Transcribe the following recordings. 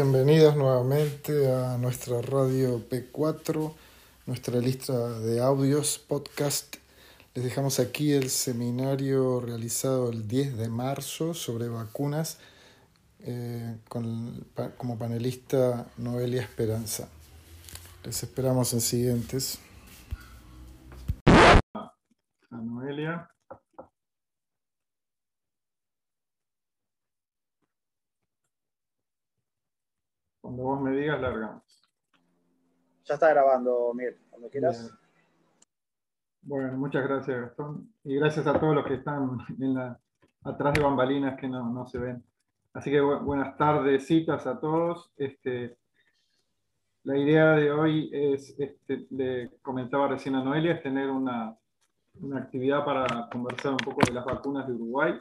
Bienvenidos nuevamente a nuestra radio P4, nuestra lista de audios, podcast. Les dejamos aquí el seminario realizado el 10 de marzo sobre vacunas eh, con, como panelista Noelia Esperanza. Les esperamos en siguientes. A Noelia. Cuando vos me digas, largamos. Ya está grabando, Miguel, cuando quieras. Bueno, muchas gracias, Gastón. Y gracias a todos los que están en la, atrás de bambalinas que no, se ven. Así que buenas tardes, citas a todos. Este, la idea de hoy es, este, le comentaba recién a Noelia, es tener una, una actividad para conversar un poco de las vacunas de Uruguay.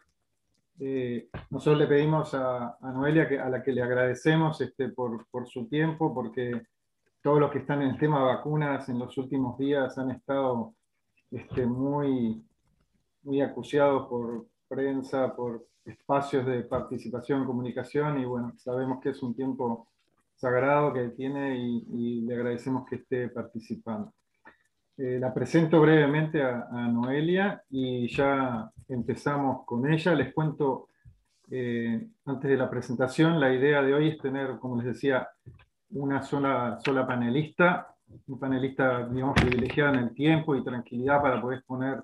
Eh, nosotros le pedimos a, Noelia, a la que le agradecemos este, por, su tiempo, porque todos los que están en el tema de vacunas en los últimos días han estado este, muy, muy acuciados por prensa, por espacios de participación, comunicación, y bueno, sabemos que es un tiempo sagrado que tiene y le agradecemos que esté participando. Eh, la presento brevemente a, Noelia y ya empezamos con ella. Les cuento, eh, antes de la presentación, la idea de hoy es tener, como les decía, una sola, sola panelista, un panelista, digamos, privilegiado en el tiempo y tranquilidad para poder poner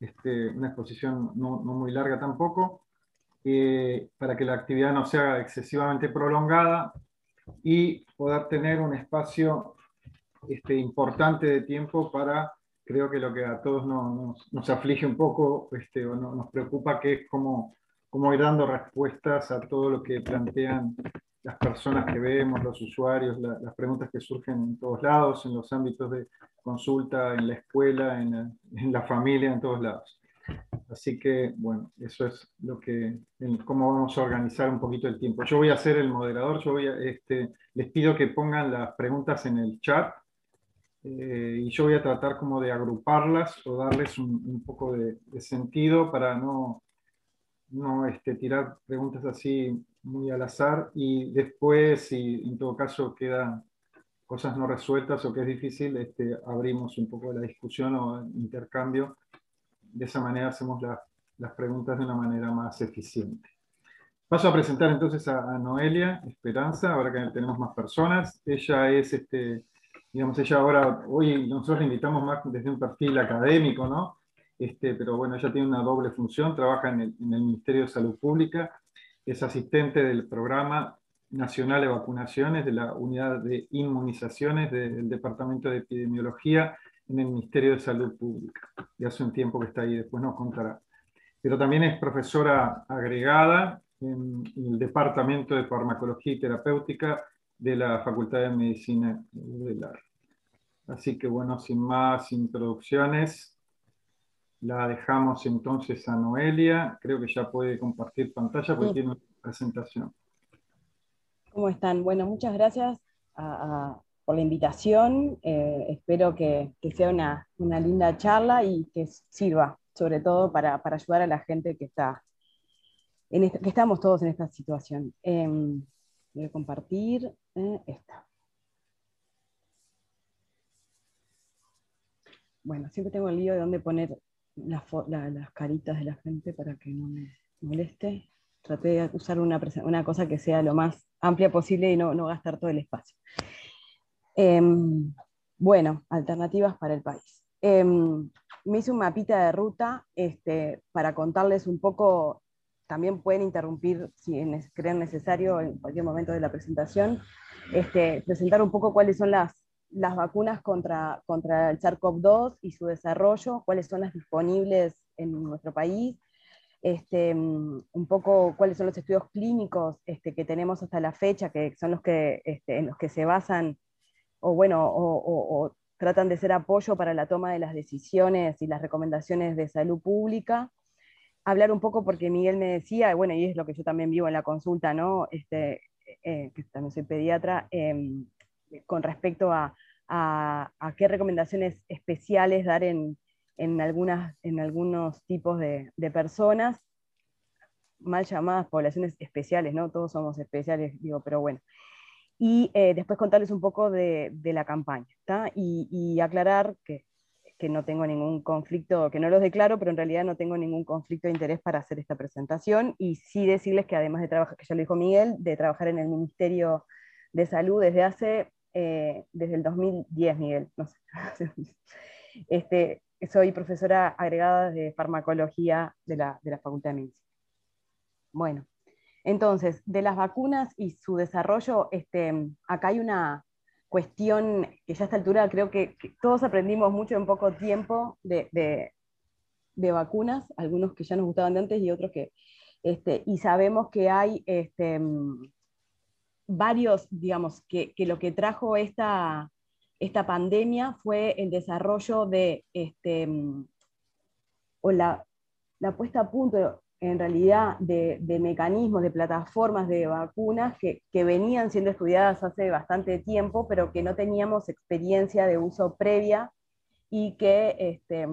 este, una exposición no, muy larga tampoco, eh, para que la actividad no sea excesivamente prolongada y poder tener un espacio este, importante de tiempo para, creo que lo que a todos nos, nos aflige un poco este, o nos preocupa, que es cómo, cómo ir dando respuestas a todo lo que plantean las personas que vemos, los usuarios, las preguntas que surgen en todos lados, en los ámbitos de consulta, en la escuela, en la, en la familia, en todos lados. Así que, bueno, eso es lo que, cómo vamos a organizar un poquito el tiempo. Yo voy a ser el moderador, yo voy a, este, les pido que pongan las preguntas en el chat eh, y yo voy a tratar como de agruparlas o darles un, poco de, sentido para no, no este, tirar preguntas así muy al azar y después, si en todo caso quedan cosas no resueltas o que es difícil, este, abrimos un poco la discusión o intercambio. De esa manera hacemos las preguntas de una manera más eficiente. Paso a presentar entonces a, a Noelia Esperanza, ahora que tenemos más personas. Ella es este, digamos, ella ahora, hoy nosotros la invitamos más desde un perfil académico, ¿no? Este, pero bueno, ella tiene una doble función, trabaja en el, Ministerio de Salud Pública, es asistente del Programa Nacional de Vacunaciones de la Unidad de Inmunizaciones del Departamento de Epidemiología en el Ministerio de Salud Pública. Y hace un tiempo que está ahí, después nos contará. Pero también es profesora agregada en el Departamento de Farmacología y Terapéutica de la Facultad de Medicina de la Así que bueno, sin más introducciones, la dejamos entonces a Noelia. Creo que ya puede compartir pantalla porque tiene una presentación. ¿Cómo están? Bueno, muchas gracias por la invitación. Eh, espero que, sea una, linda charla y que sirva, sobre todo para, ayudar a la gente que está, en que estamos todos en esta situación. Em, Voy a compartir eh, esta. Bueno, siempre tengo el lío de dónde poner las caritas de la gente para que no me moleste. Traté de usar una, una cosa que sea lo más amplia posible y no, no gastar todo el espacio. Em, bueno, alternativas para el país. Em, me hice un mapita de ruta este, para contarles un poco también pueden interrumpir si creen necesario en cualquier momento de la presentación, este, presentar un poco cuáles son las, las vacunas contra, contra el SARS-CoV-2 y su desarrollo, cuáles son las disponibles en nuestro país, este, un poco cuáles son los estudios clínicos este, que tenemos hasta la fecha, que son los que, este, en los que se basan o, bueno, o, o, tratan de ser apoyo para la toma de las decisiones y las recomendaciones de salud pública hablar un poco porque Miguel me decía, bueno, y es lo que yo también vivo en la consulta, ¿no? Este, eh, que también soy pediatra, em, con respecto a, qué recomendaciones especiales dar en, algunas, en algunos tipos de, personas, mal llamadas poblaciones especiales, ¿no? Todos somos especiales, digo, pero bueno. y eh, después contarles un poco de, la campaña y, aclarar que, que, no tengo ningún conflicto, que no los declaro, pero en realidad no tengo ningún conflicto de interés para hacer esta presentación y sí decirles que además de trabajar, que ya lo dijo Miguel, de trabajar en el Ministerio de Salud desde hace, eh, desde el 2010, Miguel, no sé. este, soy profesora agregada de farmacología de la, de la Facultad de Medicina. Bueno, entonces, de las vacunas y su desarrollo, este, acá hay una cuestión que ya a esta altura creo que, todos aprendimos mucho en poco tiempo de, de, vacunas, algunos que ya nos gustaban de antes y otros que, este, y sabemos que hay este, varios, digamos, que, que, lo que trajo esta, esta pandemia fue el desarrollo de, este, o la, la puesta a punto, en realidad de, mecanismos, de plataformas de vacunas que, venían siendo estudiadas hace bastante tiempo, pero que no teníamos experiencia de uso previa y que este,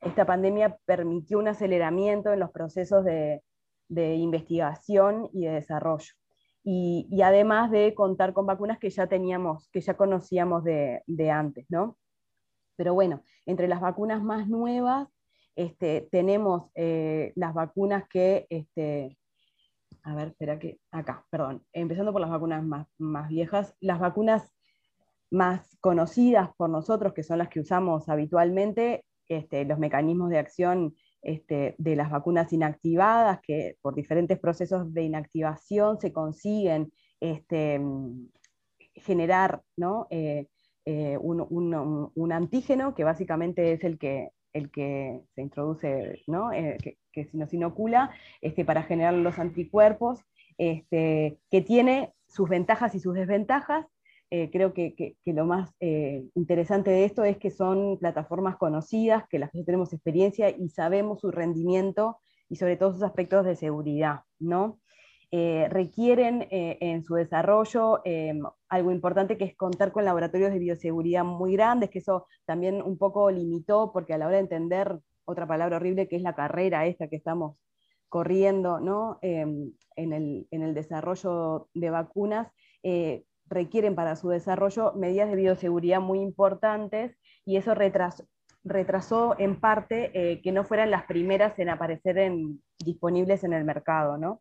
esta pandemia permitió un aceleramiento en los procesos de, investigación y de desarrollo. Y, además de contar con vacunas que ya teníamos, que ya conocíamos de, de antes, ¿no? Pero bueno, entre las vacunas más nuevas este, tenemos eh, las vacunas que, este, a ver, espera que, acá, perdón, empezando por las vacunas más, más viejas, las vacunas más conocidas por nosotros, que son las que usamos habitualmente, este, los mecanismos de acción de las vacunas inactivadas, que por diferentes procesos de inactivación se consiguen generar ¿no? Eh, eh, un, un, un, antígeno, que básicamente es el que el que se introduce, ¿no? Eh, que, que, nos inocula, este, para generar los anticuerpos, este, que tiene sus ventajas y sus desventajas. Eh, creo que, lo más eh, interesante de esto es que son plataformas conocidas, que las que tenemos experiencia y sabemos su rendimiento y sobre todo sus aspectos de seguridad, ¿no? Requieren en su desarrollo em, algo importante que es contar con laboratorios de bioseguridad muy grandes, que eso también un poco limitó, porque a la hora de entender otra palabra horrible que es la carrera esta que estamos corriendo ¿no? Em, en, el, en, el, desarrollo de vacunas, eh, requieren para su desarrollo medidas de bioseguridad muy importantes y eso retrasó, retrasó en parte que no fueran las primeras en aparecer en, disponibles en el mercado. ¿no?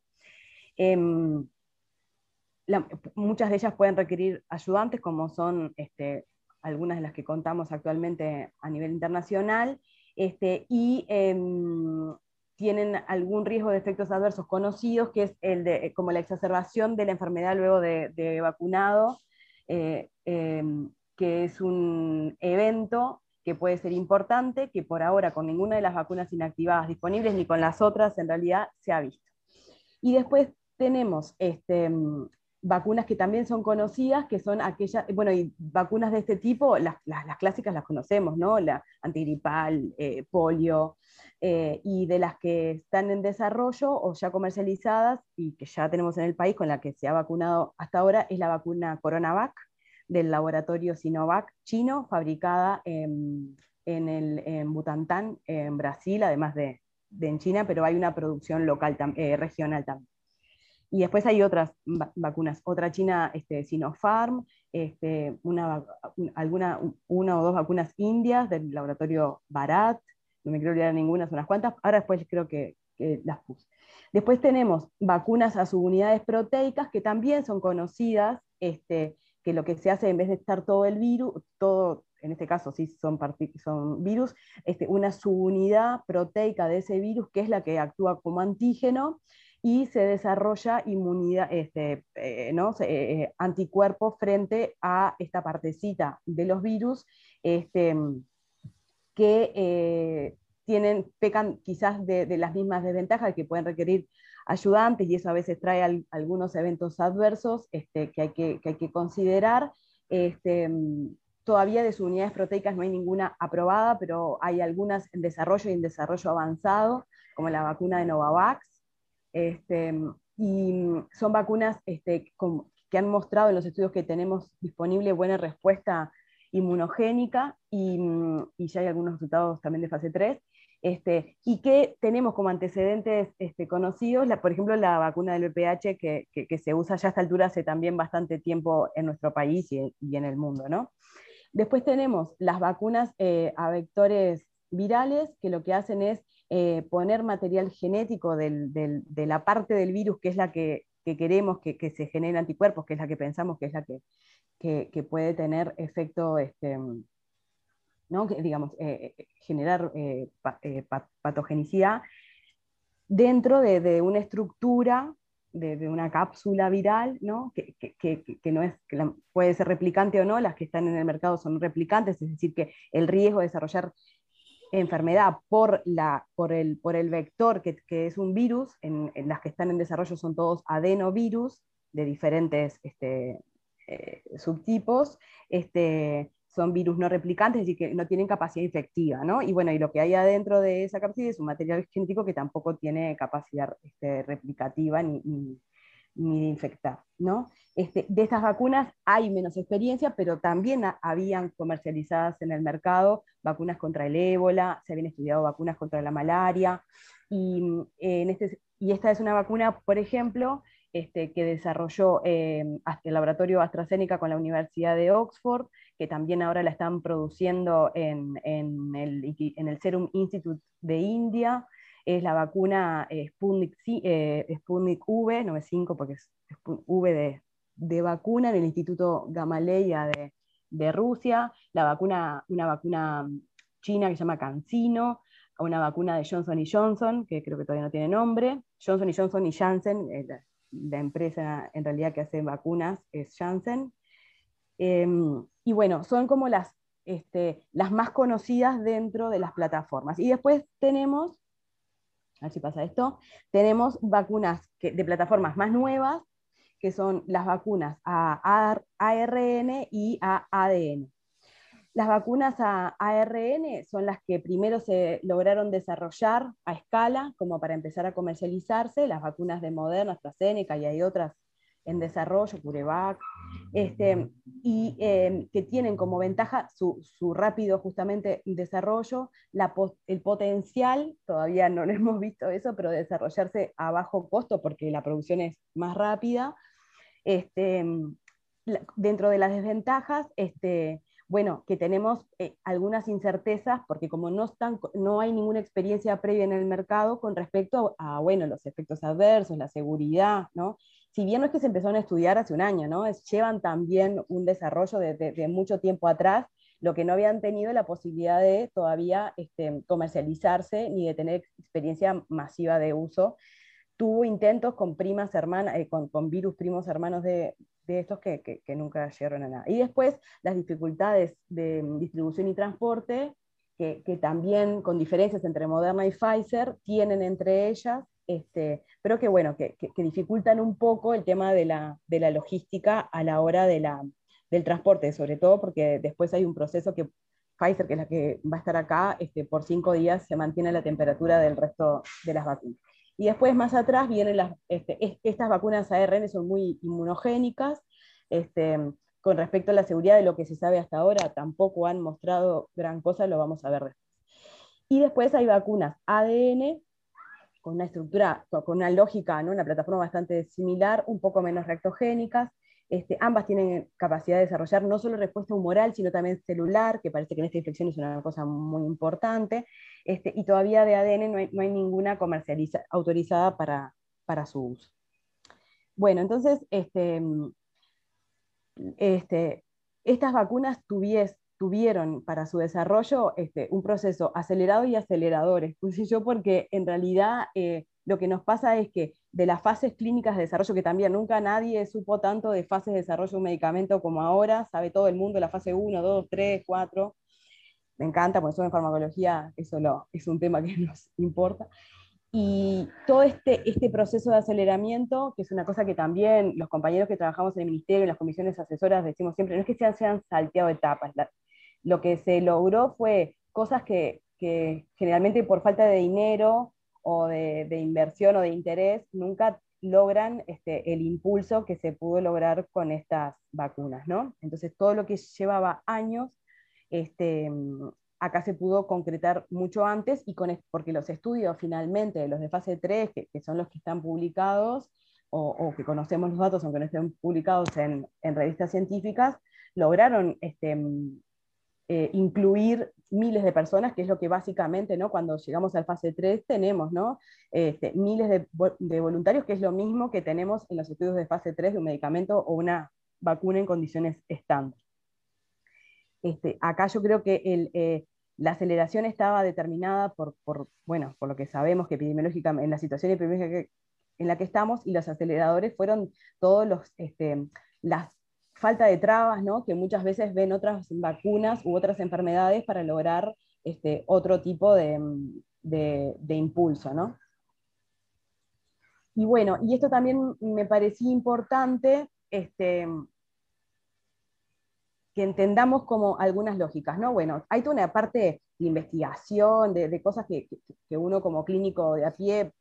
Muchas de ellas pueden requerir ayudantes, como son este, algunas de las que contamos actualmente a nivel internacional, este, y em, tienen algún riesgo de efectos adversos conocidos, que es el de, como la exacerbación de la enfermedad luego de, vacunado, eh, em, que es un evento que puede ser importante, que por ahora con ninguna de las vacunas inactivadas disponibles ni con las otras en realidad se ha visto. Y después tenemos este, vacunas que también son conocidas, que son aquellas, bueno, y vacunas de este tipo, las, clásicas las conocemos, ¿no? La antigripal, eh, polio, eh, y de las que están en desarrollo o ya comercializadas y que ya tenemos en el país con la que se ha vacunado hasta ahora, es la vacuna CoronaVac del laboratorio Sinovac chino, fabricada en, el, en Butantán, en Brasil, además de, en China, pero hay una producción local, eh, regional también. Y después hay otras vacunas, otra china, este, Sinopharm, este, una, alguna, una o dos vacunas indias del laboratorio Barat, no me quiero olvidar ninguna, son unas cuantas, ahora después creo que, las puse. Después tenemos vacunas a subunidades proteicas que también son conocidas, este, que lo que se hace en vez de estar todo el virus, todo, en este caso sí son, son virus, este, una subunidad proteica de ese virus que es la que actúa como antígeno y se desarrolla inmunidad, este, eh, ¿no? Eh, anticuerpos frente a esta partecita de los virus este, que eh, tienen, pecan quizás de, las mismas desventajas que pueden requerir ayudantes y eso a veces trae algunos eventos adversos este, que, hay que, hay que considerar. Este, todavía de sus unidades proteicas no hay ninguna aprobada, pero hay algunas en desarrollo y en desarrollo avanzado, como la vacuna de Novavax, este, y son vacunas este, que han mostrado en los estudios que tenemos disponible buena respuesta inmunogénica y, ya hay algunos resultados también de fase 3. Este, y que tenemos como antecedentes conocidos, por ejemplo, la vacuna del VPH que, se usa ya a esta altura hace también bastante tiempo en nuestro país y, y en el mundo. ¿no? Después tenemos las vacunas eh, a vectores virales, que lo que hacen es eh, poner material genético de la parte del virus que es la que, que queremos que, se genere anticuerpos, que es la que pensamos que es la que, puede tener efecto este, digamos, eh, eh, generar patogenicidad dentro de, una estructura, de, una cápsula viral. Que, no puede ser replicante o no, las que están en el mercado son replicantes, es decir, que el riesgo de desarrollar enfermedad por, la, por, el, por el vector que, es un virus, en, las que están en desarrollo son todos adenovirus de diferentes este, subtipos, este, son virus no replicantes, es que no tienen capacidad infectiva, ¿no? Y bueno, y lo que hay adentro de esa cápsula es un material genético que tampoco tiene capacidad este, replicativa ni, de infectar, ¿no? Este, de estas vacunas hay menos experiencia, pero también habían comercializadas en el mercado vacunas contra el ébola, se habían estudiado vacunas contra la malaria, y, en este, y esta es una vacuna, por ejemplo, este, que desarrolló eh, el laboratorio AstraZeneca con la Universidad de Oxford, que también ahora la están produciendo en, en, el, en el, Serum Institute de India. Es la vacuna eh, Sputnik, eh, Sputnik, V, no es 5 porque es V de, de, vacuna, en el Instituto Gamaleya de, de, Rusia. La vacuna, una vacuna china que se llama CanSino, una vacuna de Johnson Johnson, que creo que todavía no tiene nombre. Johnson Johnson y Janssen, la empresa en realidad que hace vacunas es Janssen. Em, y bueno, son como las, este, las más conocidas dentro de las plataformas. Y después tenemos, a ver si pasa esto, tenemos vacunas de plataformas más nuevas, que son las vacunas a ARN y a ADN. Las vacunas a ARN son las que primero se lograron desarrollar a escala, como para empezar a comercializarse, las vacunas de Moderna, AstraZeneca y hay otras en desarrollo, CureVac, este, y em, que tienen como ventaja su, rápido justamente desarrollo, el potencial, todavía no hemos visto eso, pero desarrollarse a bajo costo porque la producción es más rápida. Este, dentro de las desventajas, este, bueno, que tenemos eh, algunas incertezas porque como no, están, no hay ninguna experiencia previa en el mercado con respecto a, bueno, los efectos adversos, la seguridad, ¿no? Si bien no es que se empezaron a estudiar hace un año, ¿no? llevan también un desarrollo de, mucho tiempo atrás, lo que no habían tenido la posibilidad de todavía este, comercializarse ni de tener experiencia masiva de uso tuvo intentos con primas hermanas, eh, con, virus primos hermanos de, de estos que, nunca llegaron a nada. Y después las dificultades de distribución y transporte, que, también con diferencias entre Moderna y Pfizer, tienen entre ellas, este, pero que bueno, que, dificultan un poco el tema de la, de la logística a la hora de la, del transporte, sobre todo porque después hay un proceso que Pfizer, que es la que va a estar acá, este, por cinco días se mantiene la temperatura del resto de las vacunas. Y después más atrás vienen las, este, estas vacunas ARN son muy inmunogénicas, este, con respecto a la seguridad de lo que se sabe hasta ahora, tampoco han mostrado gran cosa, lo vamos a ver después. Y después hay vacunas ADN, con una estructura, con una lógica, ¿no? una plataforma bastante similar, un poco menos reactogénicas, este, ambas tienen capacidad de desarrollar no solo respuesta humoral, sino también celular, que parece que en esta infección es una cosa muy importante, este, y todavía de ADN no hay, ninguna comercializa, autorizada para, para, su uso. Bueno, entonces, este, este, estas vacunas tuvieron para su desarrollo este, un proceso acelerado y aceleradores, puse yo, porque en realidad eh, lo que nos pasa es que de las fases clínicas de desarrollo, que también nunca nadie supo tanto de fases de desarrollo de un medicamento como ahora, sabe todo el mundo la fase 1, 2, 3, 4. Me encanta, porque eso en farmacología eso lo, es un tema que nos importa. Y todo este, este proceso de aceleramiento, que es una cosa que también los compañeros que trabajamos en el ministerio, en las comisiones asesoras, decimos siempre, no es que se han, salteado etapas, lo que se logró fue cosas que, que generalmente por falta de dinero o de, inversión o de interés nunca logran este, el impulso que se pudo lograr con estas vacunas, ¿no? Entonces todo lo que llevaba años este, acá se pudo concretar mucho antes y con, porque los estudios finalmente, los de fase 3, que, son los que están publicados o, que conocemos los datos, aunque no estén publicados en, revistas científicas, lograron este, eh, incluir miles de personas, que es lo que básicamente, ¿no? cuando llegamos al fase 3 tenemos ¿no? Este, miles de, voluntarios, que es lo mismo que tenemos en los estudios de fase 3 de un medicamento o una vacuna en condiciones estándar. Este, acá yo creo que eh, la aceleración estaba determinada por, bueno, por lo que sabemos que epidemiológicamente, en la situación epidemiológica en la que estamos, y los aceleradores fueron todos los, este, las falta de trabas, ¿no? que muchas veces ven otras vacunas u otras enfermedades para lograr este, otro tipo de, impulso. ¿no? Y bueno, y esto también me parecía importante este, que entendamos como algunas lógicas, ¿no? Bueno, hay toda una parte de investigación, de, cosas que, uno como clínico de a pie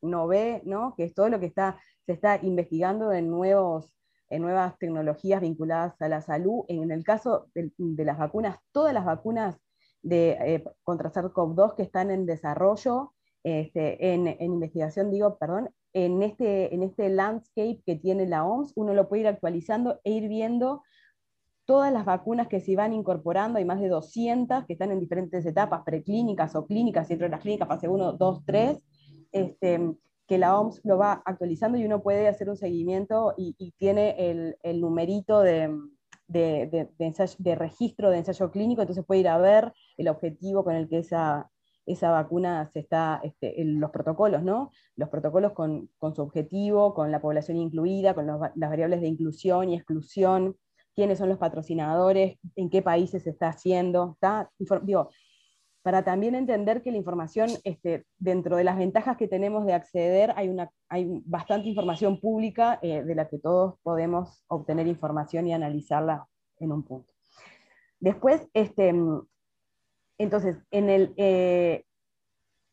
no ve, ¿no? Que es todo lo que está, se está investigando en, nuevos, en nuevas tecnologías vinculadas a la salud. En el caso de, las vacunas, todas las vacunas de, eh, contra SARS-CoV-2 que están en desarrollo, este, en, investigación, digo, perdón, en este, en este landscape que tiene la OMS, uno lo puede ir actualizando e ir viendo todas las vacunas que se van incorporando, hay más de 200 que están en diferentes etapas, preclínicas o clínicas, dentro de las clínicas, fase 1, 2, 3, que la OMS lo va actualizando y uno puede hacer un seguimiento y, tiene el, numerito de, de, registro de ensayo clínico, entonces puede ir a ver el objetivo con el que esa, esa vacuna se está, este, los protocolos, ¿no? Los protocolos con, su objetivo, con la población incluida, con las variables de inclusión y exclusión, quiénes son los patrocinadores, en qué países se está haciendo, está, digo, para también entender que la información, este, dentro de las ventajas que tenemos de acceder, hay, una, hay bastante información pública eh, de la que todos podemos obtener información y analizarla en un punto. Después, este, entonces, en el eh,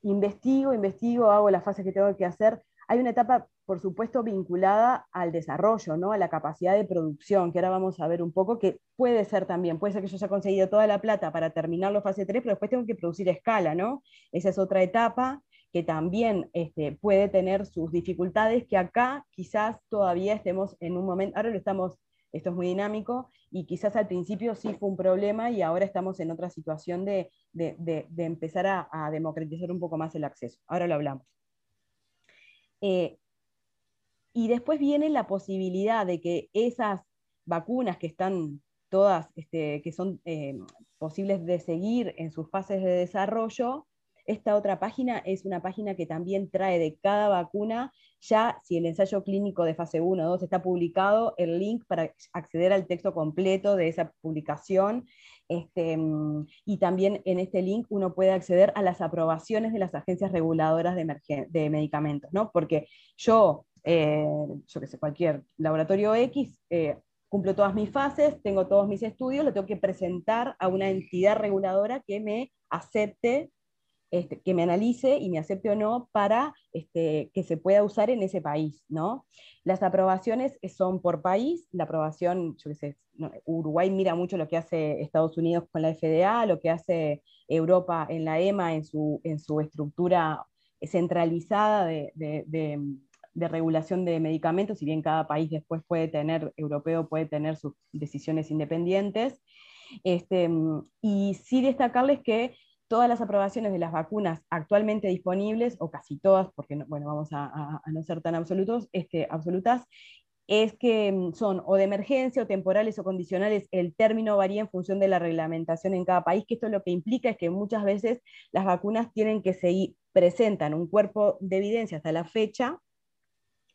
investigo, investigo, hago las fases que tengo que hacer, hay una etapa por supuesto, vinculada al desarrollo, ¿no? a la capacidad de producción, que ahora vamos a ver un poco, que puede ser también, puede ser que yo haya conseguido toda la plata para terminar la fase 3, pero después tengo que producir escala, ¿no? Esa es otra etapa que también este, puede tener sus dificultades, que acá quizás todavía estemos en un momento, ahora lo estamos, esto es muy dinámico, y quizás al principio sí fue un problema y ahora estamos en otra situación de, empezar a, democratizar un poco más el acceso. Ahora lo hablamos. Eh, y después viene la posibilidad de que esas vacunas que están todas, este, que son eh, posibles de seguir en sus fases de desarrollo, esta otra página es una página que también trae de cada vacuna, ya si el ensayo clínico de fase 1 o 2 está publicado, el link para acceder al texto completo de esa publicación. Este, y también en este link uno puede acceder a las aprobaciones de las agencias reguladoras de, de medicamentos, ¿no? Porque yo eh, yo que sé, cualquier laboratorio X, eh, cumplo todas mis fases, tengo todos mis estudios, lo tengo que presentar a una entidad reguladora que me acepte, este, que me analice y me acepte o no para este, que se pueda usar en ese país. ¿no? Las aprobaciones son por país, la aprobación, yo qué sé, Uruguay mira mucho lo que hace Estados Unidos con la FDA, lo que hace Europa en la EMA, en su, en su estructura centralizada de regulación de medicamentos, si bien cada país después puede tener, europeo puede tener sus decisiones independientes. Este, y sí destacarles que todas las aprobaciones de las vacunas actualmente disponibles, o casi todas, porque no, bueno, vamos a, no ser tan absolutos, este, absolutas, es que mm, son o de emergencia o temporales o condicionales, el término varía en función de la reglamentación en cada país, que esto lo que implica es que muchas veces las vacunas tienen que seguir, presentan un cuerpo de evidencia hasta la fecha,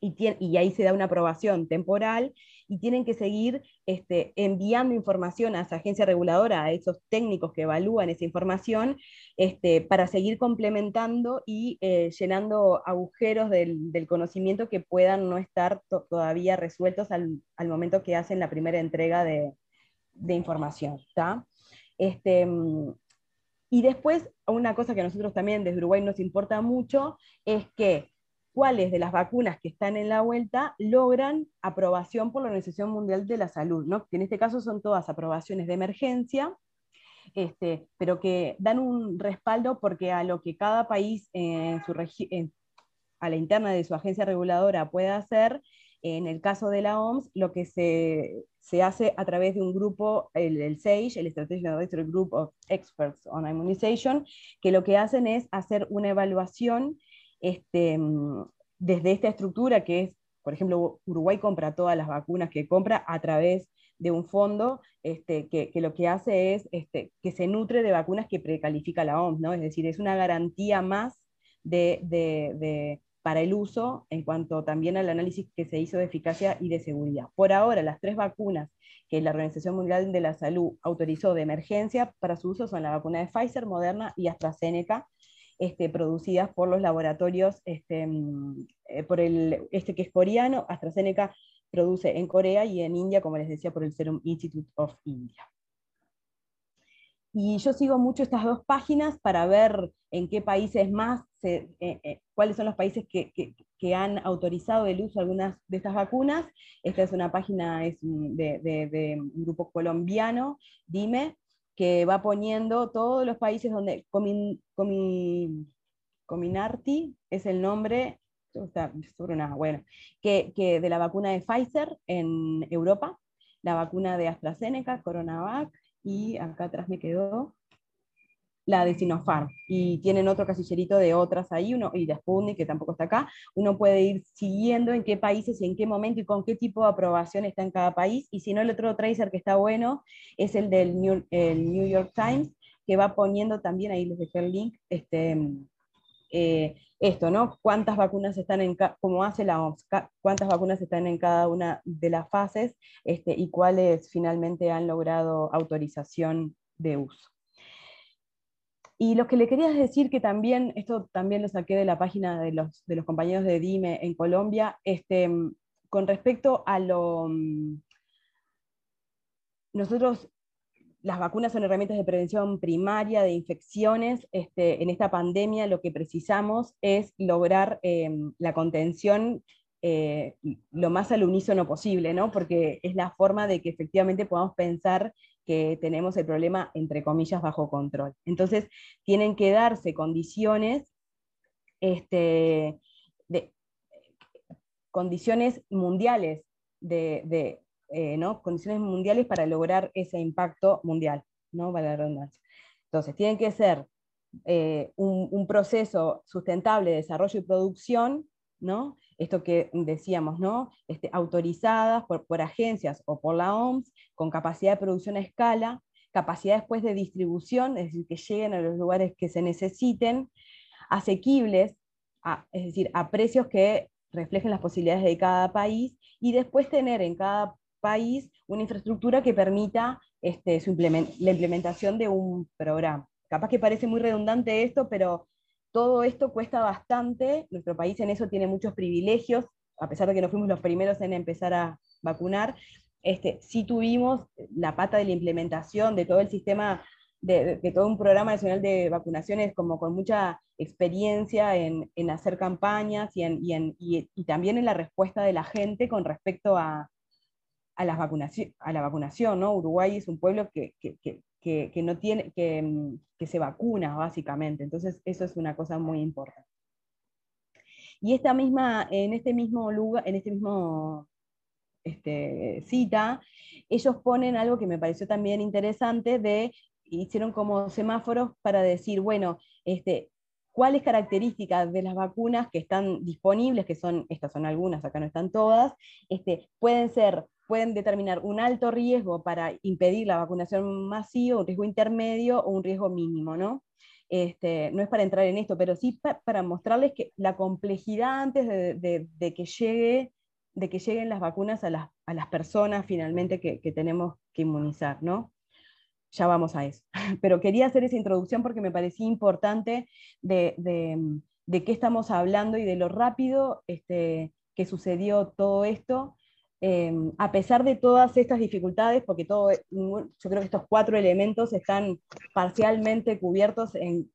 y, ahí se da una aprobación temporal y tienen que seguir este, enviando información a esa agencia reguladora, a esos técnicos que evalúan esa información, este, para seguir complementando y eh, llenando agujeros del, conocimiento que puedan no estar todavía resueltos al, momento que hacen la primera entrega de, información. Este, y después, una cosa que a nosotros también desde Uruguay nos importa mucho es que cuáles de las vacunas que están en la vuelta logran aprobación por la Organización Mundial de la Salud, ¿no? que en este caso son todas aprobaciones de emergencia, este, pero que dan un respaldo porque a lo que cada país en su a la interna de su agencia reguladora pueda hacer, en el caso de la OMS, lo que se, se hace a través de un grupo, el, el SAGE, el Strategic Advisory Group of Experts on Immunization, que lo que hacen es hacer una evaluación este, desde esta estructura que es, por ejemplo, Uruguay compra todas las vacunas que compra a través de un fondo este, que, lo que hace es este, que se nutre de vacunas que precalifica la OMS, ¿no? es decir, es una garantía más para el uso en cuanto también al análisis que se hizo de eficacia y de seguridad. Por ahora, las tres vacunas que la Organización Mundial de la Salud autorizó de emergencia para su uso son la vacuna de Pfizer, Moderna y AstraZeneca, este, producidas por los laboratorios, este, mm, eh, por el, este que es coreano, AstraZeneca produce en Corea y en India, como les decía, por el Serum Institute of India. Y yo sigo mucho estas dos páginas para ver en qué países más, eh, eh, cuáles son los países que, han autorizado el uso de algunas de estas vacunas. Esta es una página es de, un grupo colombiano, Dime, que va poniendo todos los países donde Cominarti es el nombre bueno, que, que, de la vacuna de Pfizer en Europa, la vacuna de AstraZeneca, CoronaVac, y acá atrás me quedó la de Sinopharm. Y tienen otro casillerito de otras ahí, uno, y de Sputnik, que tampoco está acá. Uno puede ir siguiendo en qué países y en qué momento y con qué tipo de aprobación está en cada país. Y si no, el otro tracer que está bueno es el del New, el New York Times, que va poniendo también, ahí les dejé el link, este, eh, esto, ¿no? ¿Cuántas vacunas están en, como hace la OMS, cuántas vacunas están en cada una de las fases este, y cuáles finalmente han logrado autorización de uso? Y lo que le quería decir que también, esto también lo saqué de la página de los, compañeros de DIME en Colombia, este, con respecto a lo... Nosotros las vacunas son herramientas de prevención primaria de infecciones. Este, en esta pandemia lo que precisamos es lograr em, la contención eh, lo más al unísono posible, ¿no? porque es la forma de que efectivamente podamos pensar que tenemos el problema, entre comillas, bajo control. Entonces, tienen que darse condiciones, este, de, condiciones mundiales de, eh, condiciones mundiales para lograr ese impacto mundial, ¿no? la redundancia. Entonces, tienen que ser eh, un, proceso sustentable de desarrollo y producción, ¿no? Esto que decíamos, ¿no? Este, autorizadas por, por agencias o por la OMS, con capacidad de producción a escala, capacidad después de distribución, es decir, que lleguen a los lugares que se necesiten, asequibles, es decir, a precios que reflejen las posibilidades de cada país, y después tener en cada país una infraestructura que permita este, la implementación de un programa. Capaz que parece muy redundante esto, pero todo esto cuesta bastante. Nuestro país en eso tiene muchos privilegios, a pesar de que no fuimos los primeros en empezar a vacunar. Este, sí tuvimos la pata de la implementación de todo el sistema, de, todo un programa nacional de vacunaciones como con mucha experiencia en, hacer campañas y, también en la respuesta de la gente con respecto a, a, la vacunación, a la vacunación. Uruguay es un pueblo que, mm, que, se vacuna, básicamente. Entonces, eso es una cosa muy importante. Y esta misma, en este mismo lugar, en este mismo este, cita, ellos ponen algo que me pareció también interesante de, hicieron como semáforos para decir, bueno, este, cuáles características de las vacunas que están disponibles, que son, estas son algunas, acá no están todas, este, pueden ser pueden determinar un alto riesgo para impedir la vacunación masiva, un riesgo intermedio o un riesgo mínimo, ¿no? Este, no es para entrar en esto, pero sí para mostrarles que la complejidad antes de, que, llegue, de que lleguen las vacunas a las, a las personas finalmente que, que, tenemos que inmunizar, ¿no? Ya vamos a eso. Pero quería hacer esa introducción porque me parecía importante de, qué estamos hablando y de lo rápido este, que sucedió todo esto Em, a pesar de todas estas dificultades, porque todo, yo creo que estos cuatro elementos están parcialmente cubiertos en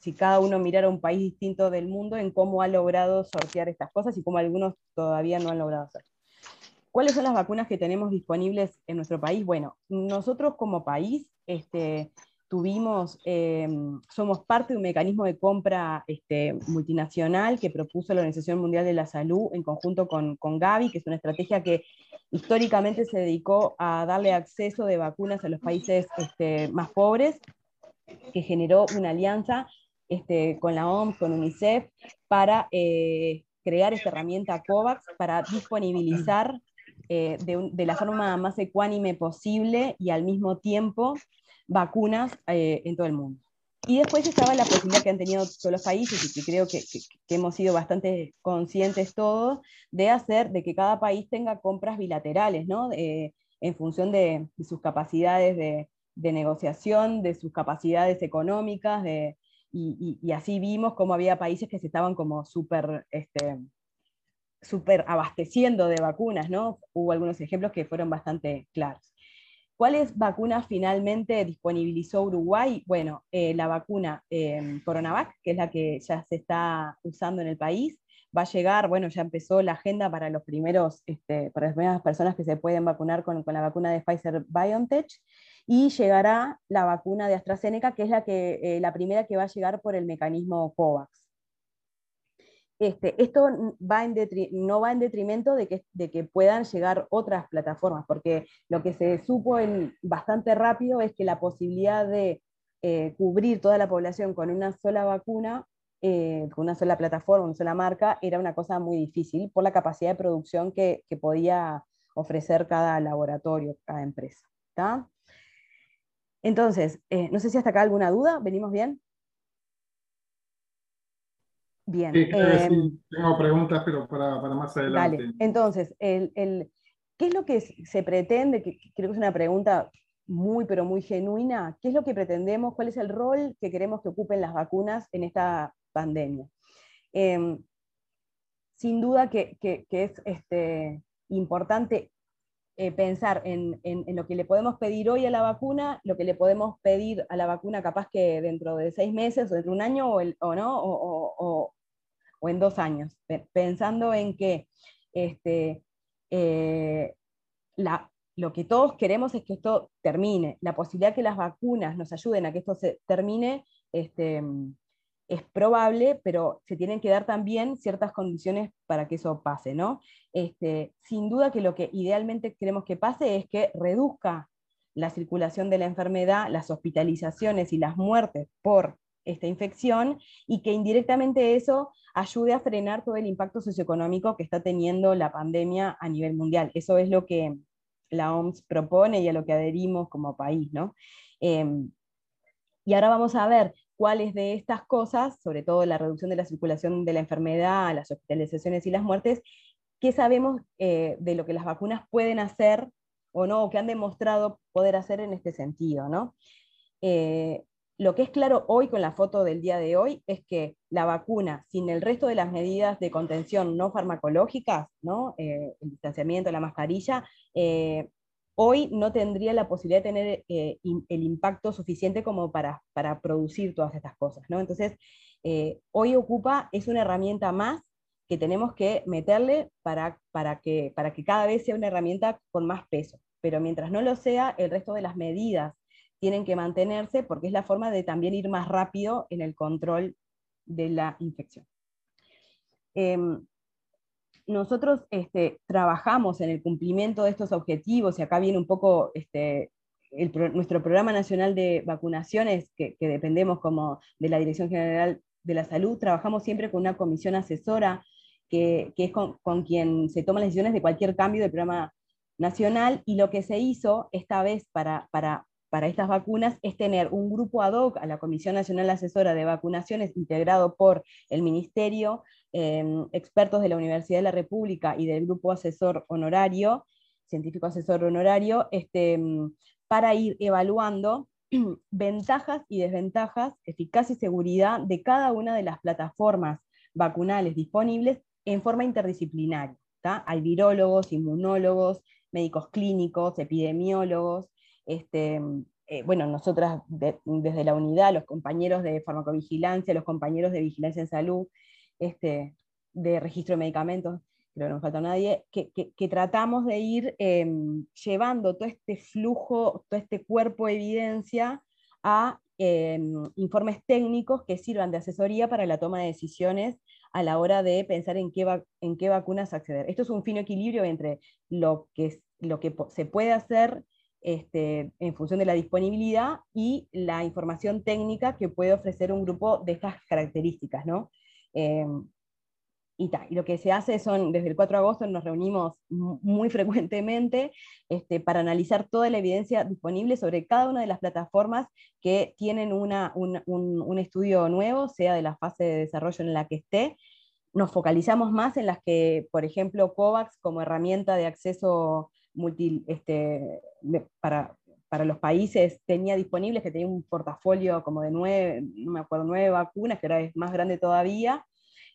si cada uno mirara un país distinto del mundo, en cómo ha logrado sortear estas cosas y cómo algunos todavía no han logrado hacer. ¿Cuáles son las vacunas que tenemos disponibles en nuestro país? Bueno, nosotros como país este, tuvimos, eh, somos parte de un mecanismo de compra este, multinacional que propuso la Organización Mundial de la Salud en conjunto con, con Gavi, que es una estrategia que históricamente se dedicó a darle acceso de vacunas a los países este, más pobres, que generó una alianza este, con la OMS, con UNICEF, para eh, crear esta herramienta COVAX para disponibilizar eh, de, la forma más ecuánime posible y al mismo tiempo vacunas eh, en todo el mundo. Y después estaba la posibilidad que han tenido todos los países y que creo que, hemos sido bastante conscientes todos de hacer de que cada país tenga compras bilaterales, ¿no? En función de, sus capacidades de, de, negociación, de sus capacidades económicas, de, y, así vimos cómo había países que se estaban como súper este, super abasteciendo de vacunas, ¿no? Hubo algunos ejemplos que fueron bastante claros. ¿Cuáles vacunas finalmente disponibilizó Uruguay? Bueno, eh, la vacuna eh, Coronavac, que es la que ya se está usando en el país, va a llegar, bueno, ya empezó la agenda para los primeros, este, para las primeras personas que se pueden vacunar con, con la vacuna de Pfizer BioNTech, y llegará la vacuna de AstraZeneca, que es la, que, eh, la primera que va a llegar por el mecanismo COVAX. Este, esto va en no va en detrimento de que, puedan llegar otras plataformas, porque lo que se supo bastante rápido es que la posibilidad de eh, cubrir toda la población con una sola vacuna, eh, con una sola plataforma, una sola marca, era una cosa muy difícil por la capacidad de producción que, podía ofrecer cada laboratorio, cada empresa. ¿está? Entonces, eh, no sé si hasta acá alguna duda, ¿venimos bien? Bien. Sí, eh, sí, tengo preguntas, pero para, para más adelante. Dale. Entonces, el, el, ¿qué es lo que se pretende? Que creo que es una pregunta muy, pero muy genuina. ¿Qué es lo que pretendemos? ¿Cuál es el rol que queremos que ocupen las vacunas en esta pandemia? Eh, sin duda que, que, que es este, importante eh, pensar en, en, lo que le podemos pedir hoy a la vacuna, lo que le podemos pedir a la vacuna capaz que dentro de seis meses o dentro de un año o, no, o, o, o, en dos años, pensando en que este, eh, la, lo que todos queremos es que esto termine, la posibilidad que las vacunas nos ayuden a que esto se termine, este, es probable, pero se tienen que dar también ciertas condiciones para que eso pase, ¿no? Este, sin duda que lo que idealmente queremos que pase es que reduzca la circulación de la enfermedad, las hospitalizaciones y las muertes por esta infección y que indirectamente eso ayude a frenar todo el impacto socioeconómico que está teniendo la pandemia a nivel mundial. Eso es lo que la OMS propone y a lo que adherimos como país, ¿no? Eh, y ahora vamos a ver cuáles de estas cosas, sobre todo la reducción de la circulación de la enfermedad, las hospitalizaciones y las muertes, qué sabemos eh, de lo que las vacunas pueden hacer o no, o que han demostrado poder hacer en este sentido. ¿no? Eh, lo que es claro hoy con la foto del día de hoy es que la vacuna, sin el resto de las medidas de contención no farmacológicas, ¿no? Eh, el distanciamiento, la mascarilla, hoy no tendría la posibilidad de tener eh, el impacto suficiente como para, para, producir todas estas cosas. ¿no? Entonces, eh, hoy Ocupa es una herramienta más que tenemos que meterle para, para, que, para que cada vez sea una herramienta con más peso. Pero mientras no lo sea, el resto de las medidas tienen que mantenerse porque es la forma de también ir más rápido en el control de la infección. Eh, nosotros este, trabajamos en el cumplimiento de estos objetivos, y acá viene un poco este, nuestro programa nacional de vacunaciones, que, dependemos como de la Dirección General de la Salud, trabajamos siempre con una comisión asesora, que, es con, quien se toman las decisiones de cualquier cambio del programa nacional, y lo que se hizo esta vez para estas vacunas es tener un grupo ad hoc a la Comisión Nacional Asesora de Vacunaciones integrado por el Ministerio, eh, expertos de la Universidad de la República y del Grupo Asesor Honorario, Científico Asesor Honorario, este, para ir evaluando ventajas y desventajas, eficacia y seguridad de cada una de las plataformas vacunales disponibles en forma interdisciplinaria. ¿tá? Hay virólogos, inmunólogos, médicos clínicos, epidemiólogos, este, eh, bueno, nosotras de, desde la unidad, los compañeros de farmacovigilancia, los compañeros de vigilancia en salud, este, de registro de medicamentos, creo que no falta nadie, que, tratamos de ir eh, llevando todo este flujo, todo este cuerpo de evidencia a em, informes técnicos que sirvan de asesoría para la toma de decisiones a la hora de pensar en qué, en qué vacunas acceder. Esto es un fino equilibrio entre lo que, lo que se puede hacer este, en función de la disponibilidad y la información técnica que puede ofrecer un grupo de estas características. ¿no? Em, y, lo que se hace son, desde el 4 de agosto nos reunimos muy frecuentemente este, para analizar toda la evidencia disponible sobre cada una de las plataformas que tienen una, un, un, estudio nuevo, sea de la fase de desarrollo en la que esté. Nos focalizamos más en las que, por ejemplo, COVAX como herramienta de acceso multi, este, para, para los países tenía disponibles, que tenía un portafolio como de nueve, no me acuerdo, nueve vacunas, que ahora es más grande todavía,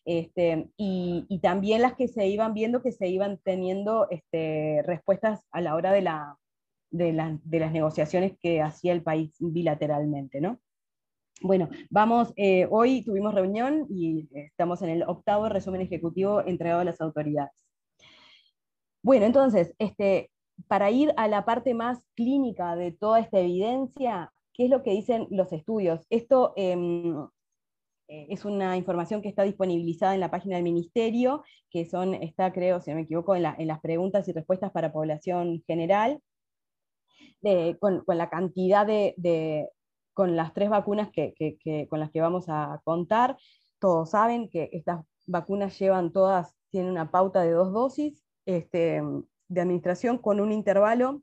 este, y, también las que se iban viendo que se iban teniendo este, respuestas a la hora de, la, de, las negociaciones que hacía el país bilateralmente. ¿no? Bueno, vamos, eh, hoy tuvimos reunión y estamos en el octavo resumen ejecutivo entregado a las autoridades. Bueno, entonces, este, para ir a la parte más clínica de toda esta evidencia, ¿qué es lo que dicen los estudios? Esto em, eh, es una información que está disponibilizada en la página del ministerio, que son, está creo, si no me equivoco, en, las preguntas y respuestas para población general, con, la cantidad de, con las tres vacunas que, con las que vamos a contar. Todos saben que estas vacunas llevan todas, tienen una pauta de dos dosis este, de administración con un intervalo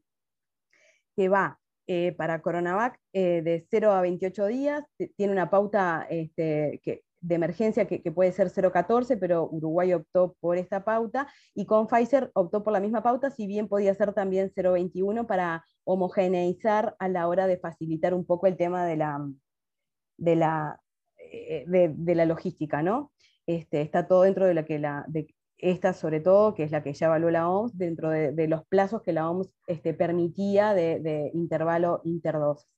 que va eh, para Coronavac eh, de 0 a 28 días, tiene una pauta este, de emergencia que, puede ser 0,14, pero Uruguay optó por esta pauta, y con Pfizer optó por la misma pauta, si bien podía ser también 0,21 para homogeneizar a la hora de facilitar un poco el tema de la, de la, eh, de, la logística, ¿no? Este, está todo dentro de la que la, esta sobre todo, que es la que ya evaluó la OMS, dentro de, los plazos que la OMS este, permitía de, intervalo interdosis.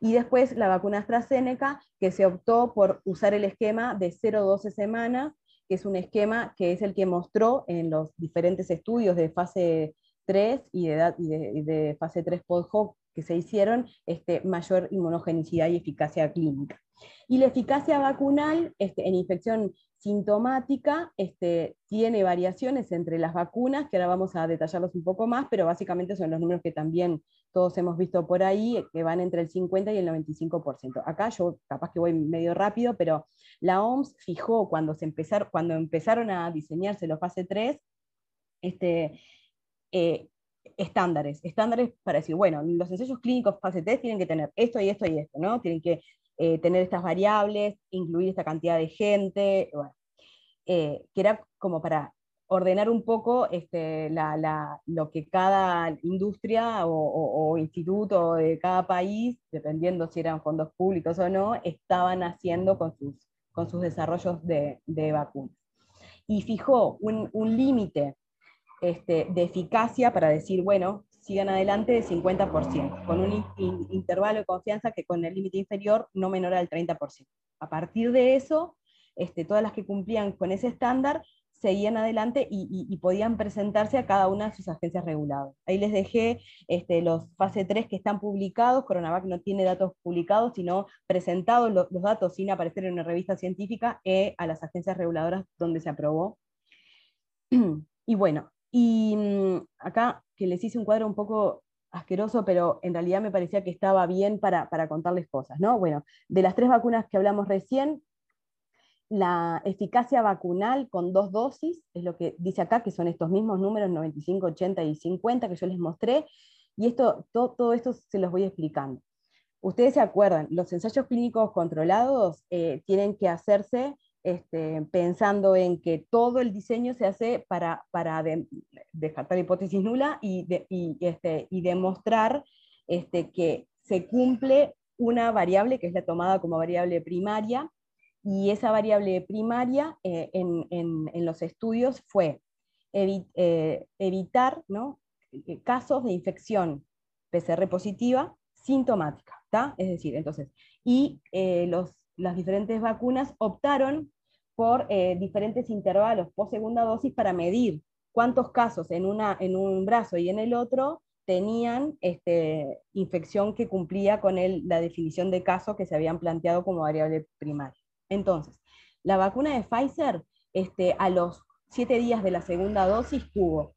Y después la vacuna AstraZeneca, que se optó por usar el esquema de 0-12 semanas, que es un esquema que es el que mostró en los diferentes estudios de fase 3 y de, de, fase 3 post-hoc que se hicieron, este, mayor inmunogenicidad y eficacia clínica. Y la eficacia vacunal este, en infección sintomática este, tiene variaciones entre las vacunas, que ahora vamos a detallarlos un poco más, pero básicamente son los números que también todos hemos visto por ahí, que van entre el 50 y el 95%. Acá yo capaz que voy medio rápido, pero la OMS fijó cuando, se empezaron, cuando empezaron a diseñarse los fase 3, este, eh, estándares, estándares para decir, bueno, los ensayos clínicos fase 3 tienen que tener esto y esto y esto, ¿no? Tienen que eh, tener estas variables, incluir esta cantidad de gente, eh, que era como para ordenar un poco este, lo que cada industria o, instituto de cada país, dependiendo si eran fondos públicos o no, estaban haciendo con sus, con sus desarrollos de, vacunas. Y fijó un, límite este, de eficacia para decir, bueno, sigan adelante de 50%, con un intervalo de confianza que con el límite inferior no menor al 30%. A partir de eso, este, todas las que cumplían con ese estándar seguían adelante y, podían presentarse a cada una de sus agencias reguladas. Ahí les dejé este, los fase 3 que están publicados, Coronavac no tiene datos publicados, sino presentados los, datos sin aparecer en una revista científica eh, a las agencias reguladoras donde se aprobó. Y bueno, y mm, acá que les hice un cuadro un poco asqueroso, pero en realidad me parecía que estaba bien para, contarles cosas, ¿no? Bueno, de las tres vacunas que hablamos recién, la eficacia vacunal con dos dosis, es lo que dice acá, que son estos mismos números, 95, 80 y 50, que yo les mostré, y esto, todo, esto se los voy explicando. Ustedes se acuerdan, los ensayos clínicos controlados eh, tienen que hacerse este, pensando en que todo el diseño se hace para, para descartar hipótesis nula y, este, y demostrar este, que se cumple una variable que es la tomada como variable primaria, y esa variable primaria eh, en, los estudios fue eh, evitar ¿no? Eh, casos de infección PCR positiva sintomática, Es decir, entonces, y los, las diferentes vacunas optaron por eh, diferentes intervalos post segunda dosis para medir cuántos casos en, una, en un brazo y en el otro tenían este, infección que cumplía con la definición de caso que se habían planteado como variable primaria. Entonces, la vacuna de Pfizer, este, a los siete días de la segunda dosis, tuvo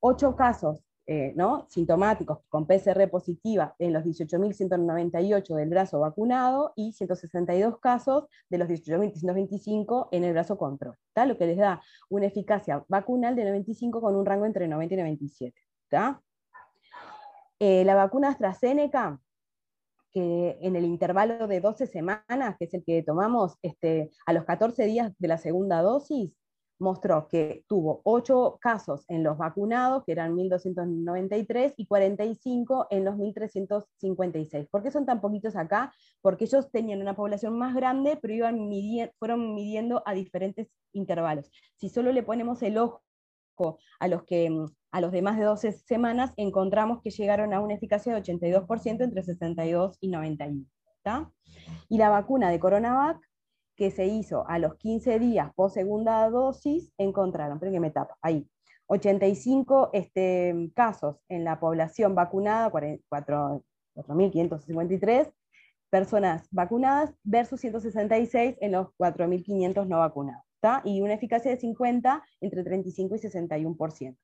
ocho casos eh, ¿no? sintomáticos con PCR positiva en los 18.198 del brazo vacunado y 162 casos de los 18.125 en el brazo control, lo que les da una eficacia vacunal de 95 con un rango entre 90 y 97. Eh, la vacuna AstraZeneca, que en el intervalo de 12 semanas, que es el que tomamos este, a los 14 días de la segunda dosis, mostró que tuvo 8 casos en los vacunados, que eran 1.293, y 45 en los 1.356. ¿Por qué son tan poquitos acá? Porque ellos tenían una población más grande, pero iban fueron midiendo a diferentes intervalos. Si solo le ponemos el ojo a los que a los de más de 12 semanas, encontramos que llegaron a una eficacia de 82% entre 62 y 91. Y la vacuna de Coronavac, que se hizo a los 15 días post segunda dosis, encontraron, pero que me tapa, ahí, 85 este, casos en la población vacunada, 4.553 personas vacunadas versus 166 en los 4.500 no vacunados. Y una eficacia de 50 entre 35 y 61%.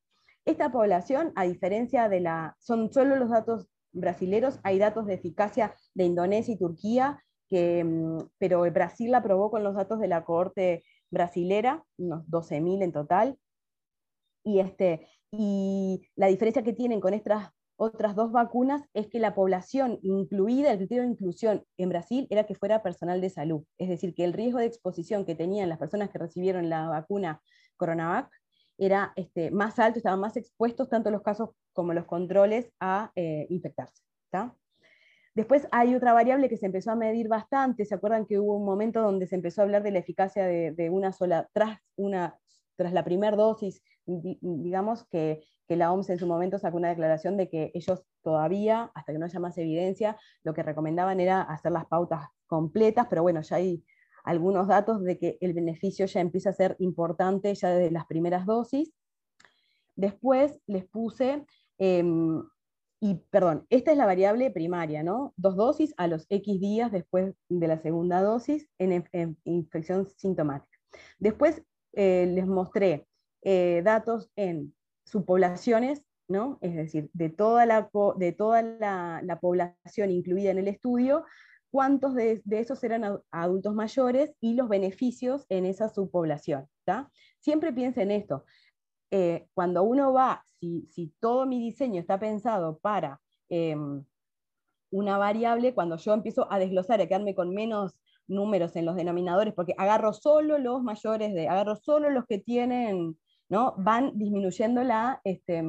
Esta población, a diferencia de la, son solo los datos brasileros, hay datos de eficacia de Indonesia y Turquía, que, mm, pero Brasil la aprobó con los datos de la cohorte brasilera, unos 12.000 en total, y, este, y la diferencia que tienen con estas otras dos vacunas es que la población incluida, el criterio de inclusión en Brasil era que fuera personal de salud, es decir, que el riesgo de exposición que tenían las personas que recibieron la vacuna Coronavac era este, más alto, estaban más expuestos tanto los casos como los controles a eh, infectarse. Después hay otra variable que se empezó a medir bastante, ¿se acuerdan que hubo un momento donde se empezó a hablar de la eficacia de, una sola, tras, una, tras la primera dosis, digamos que, que, la OMS en su momento sacó una declaración de que ellos todavía, hasta que no haya más evidencia, lo que recomendaban era hacer las pautas completas, pero bueno, ya hay algunos datos de que el beneficio ya empieza a ser importante ya desde las primeras dosis. Después les puse, em, y perdón, esta es la variable primaria, ¿no? Dos dosis a los X días después de la segunda dosis en, infección sintomática. Después eh, les mostré eh, datos en subpoblaciones, ¿no? Es decir, de toda, la, de toda la población incluida en el estudio, cuántos de, esos eran adultos mayores y los beneficios en esa subpoblación. Siempre piensen en esto. Eh, cuando uno va, si, todo mi diseño está pensado para em, una variable, cuando yo empiezo a desglosar, a quedarme con menos números en los denominadores, porque agarro solo los mayores, de, agarro solo los que tienen, ¿no? van disminuyendo la, este,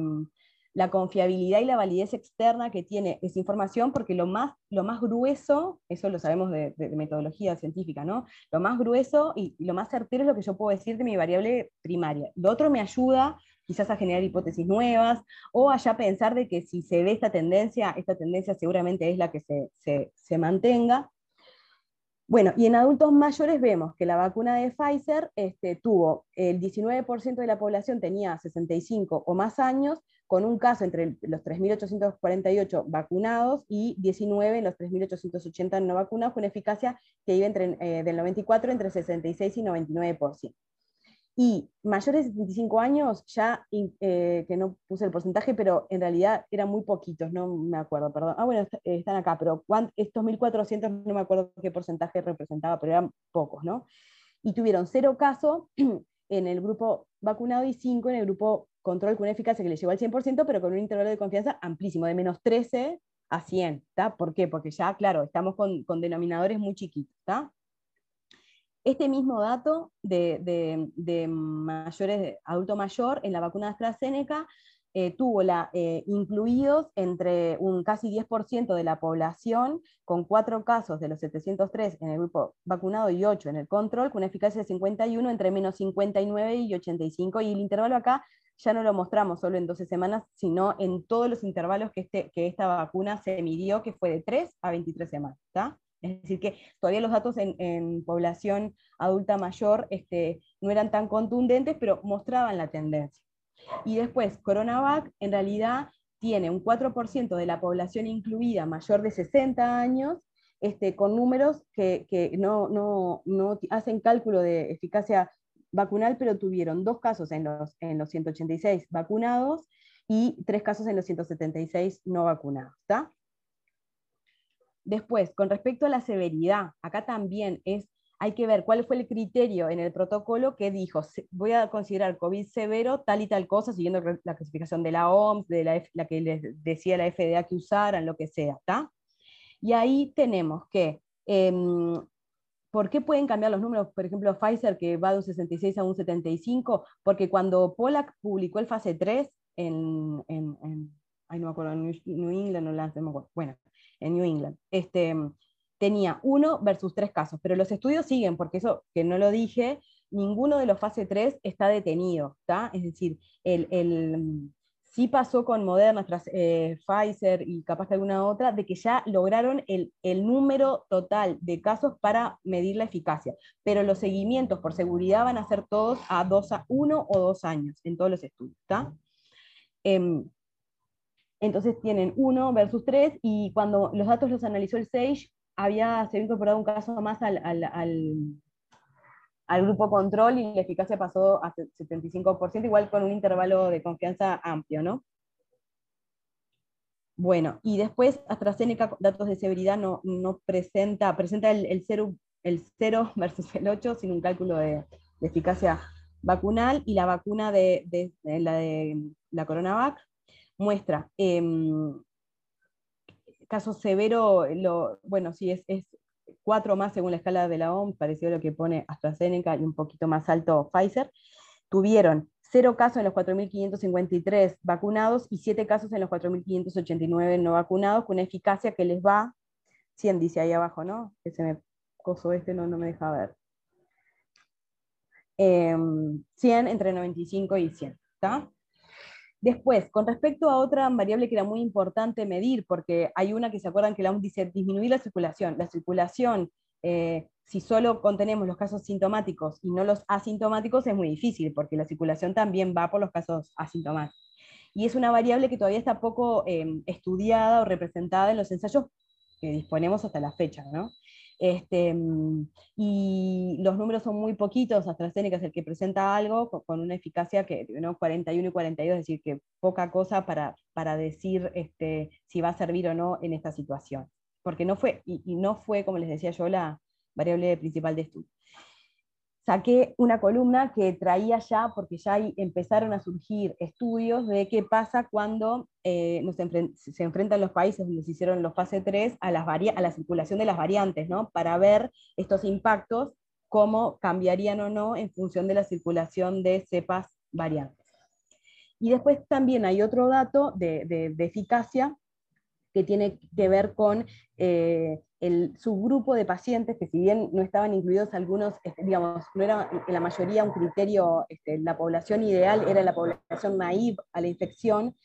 la confiabilidad y la validez externa que tiene esa información, porque lo más, lo más grueso, eso lo sabemos de, metodología científica, ¿no? Lo más grueso y, lo más certero es lo que yo puedo decir de mi variable primaria. Lo otro me ayuda quizás a generar hipótesis nuevas, o a ya pensar de que si se ve esta tendencia, esta tendencia seguramente es la que se, se mantenga, bueno, y en adultos mayores vemos que la vacuna de Pfizer este, tuvo el 19% de la población tenía 65 o más años, con un caso entre los 3.848 vacunados y 19 en los 3.880 no vacunados, con eficacia que iba entre, eh, del 94 entre 66 y 99%. Y mayores de 75 años, ya eh, que no puse el porcentaje, pero en realidad eran muy poquitos, no me acuerdo, perdón. Ah, bueno, eh, están acá, pero estos 1.400 no me acuerdo qué porcentaje representaba, pero eran pocos, ¿no? Y tuvieron cero casos en el grupo vacunado y cinco en el grupo control con eficacia que le llegó al 100%, pero con un intervalo de confianza amplísimo, de menos 13 a 100, ¿está? ¿Por qué? Porque ya, claro, estamos con, con denominadores muy chiquitos, ¿está? Este mismo dato de, mayores, de adulto mayor en la vacuna de AstraZeneca eh, tuvo la, eh, incluidos entre un casi 10% de la población, con cuatro casos de los 703 en el grupo vacunado y 8 en el control, con una eficacia de 51 entre menos 59 y 85, y el intervalo acá ya no lo mostramos solo en 12 semanas, sino en todos los intervalos que, este, que esta vacuna se midió, que fue de 3 a 23 semanas. Es decir, que todavía los datos en, población adulta mayor este, no eran tan contundentes, pero mostraban la tendencia. Y después, Coronavac, en realidad, tiene un 4% de la población incluida mayor de 60 años, este, con números que, no, no, no, hacen cálculo de eficacia vacunal, pero tuvieron dos casos en los, en los 186 vacunados y tres casos en los 176 no vacunados. ¿está? Después, con respecto a la severidad, acá también es, hay que ver cuál fue el criterio en el protocolo que dijo, voy a considerar COVID severo tal y tal cosa, siguiendo la clasificación de la OMS, de la, que les decía la FDA que usaran, lo que sea, ¿está? Y ahí tenemos que, em, ¿por qué pueden cambiar los números? Por ejemplo, Pfizer, que va de un 66 a un 75, porque cuando Pollack publicó el fase 3 en, en, no me acuerdo, New England o no me acuerdo, bueno, en New England, este, tenía uno versus tres casos, pero los estudios siguen, porque eso que no lo dije, ninguno de los fase 3 está detenido, ¿está? Es decir, el, el Sí pasó con Moderna, tras eh, Pfizer y capaz que alguna otra, de que ya lograron el, número total de casos para medir la eficacia, pero los seguimientos por seguridad van a ser todos a, dos, a uno o dos años en todos los estudios. Em, entonces tienen uno versus tres y cuando los datos los analizó el SAGE, había, se había incorporado un caso más al al grupo control y la eficacia pasó a 75%, igual con un intervalo de confianza amplio, ¿no? Bueno, y después AstraZeneca, datos de severidad, no, no presenta, presenta el, el, 0, el 0 versus el 8 sin un cálculo de, eficacia vacunal, y la vacuna de, de, la de la CoronaVac muestra em, caso severo, lo, bueno, sí, es, es cuatro más según la escala de la OMS, parecido a lo que pone AstraZeneca y un poquito más alto Pfizer, tuvieron cero casos en los 4.553 vacunados y siete casos en los 4.589 no vacunados, con una eficacia que les va, 100 dice ahí abajo, ¿no? Ese me coso este no, no me deja ver. 100 em, entre 95 y 100, ¿está? Después, con respecto a otra variable que era muy importante medir, porque hay una que se acuerdan que la OMS dice disminuir la circulación. La circulación, eh, si solo contenemos los casos sintomáticos y no los asintomáticos, es muy difícil, porque la circulación también va por los casos asintomáticos. Y es una variable que todavía está poco eh, estudiada o representada en los ensayos que disponemos hasta la fecha. ¿no? Este, mm, y los números son muy poquitos, AstraZeneca es el que presenta algo con, una eficacia que ¿no? 41 y 42, es decir, que poca cosa para, para decir este, si va a servir o no en esta situación. Porque no fue, y no fue, como les decía yo, la variable principal de estudio saqué una columna que traía ya, porque ya empezaron a surgir estudios de qué pasa cuando eh, se enfrentan los países donde se hicieron los fase 3 a, la circulación de las variantes, ¿no? para ver estos impactos, cómo cambiarían o no en función de la circulación de cepas variantes. Y después también hay otro dato de, de eficacia que tiene que ver con eh, el subgrupo de pacientes, que si bien no estaban incluidos algunos, este, digamos, no era en la mayoría un criterio, este, la población ideal era la población naive a la infección,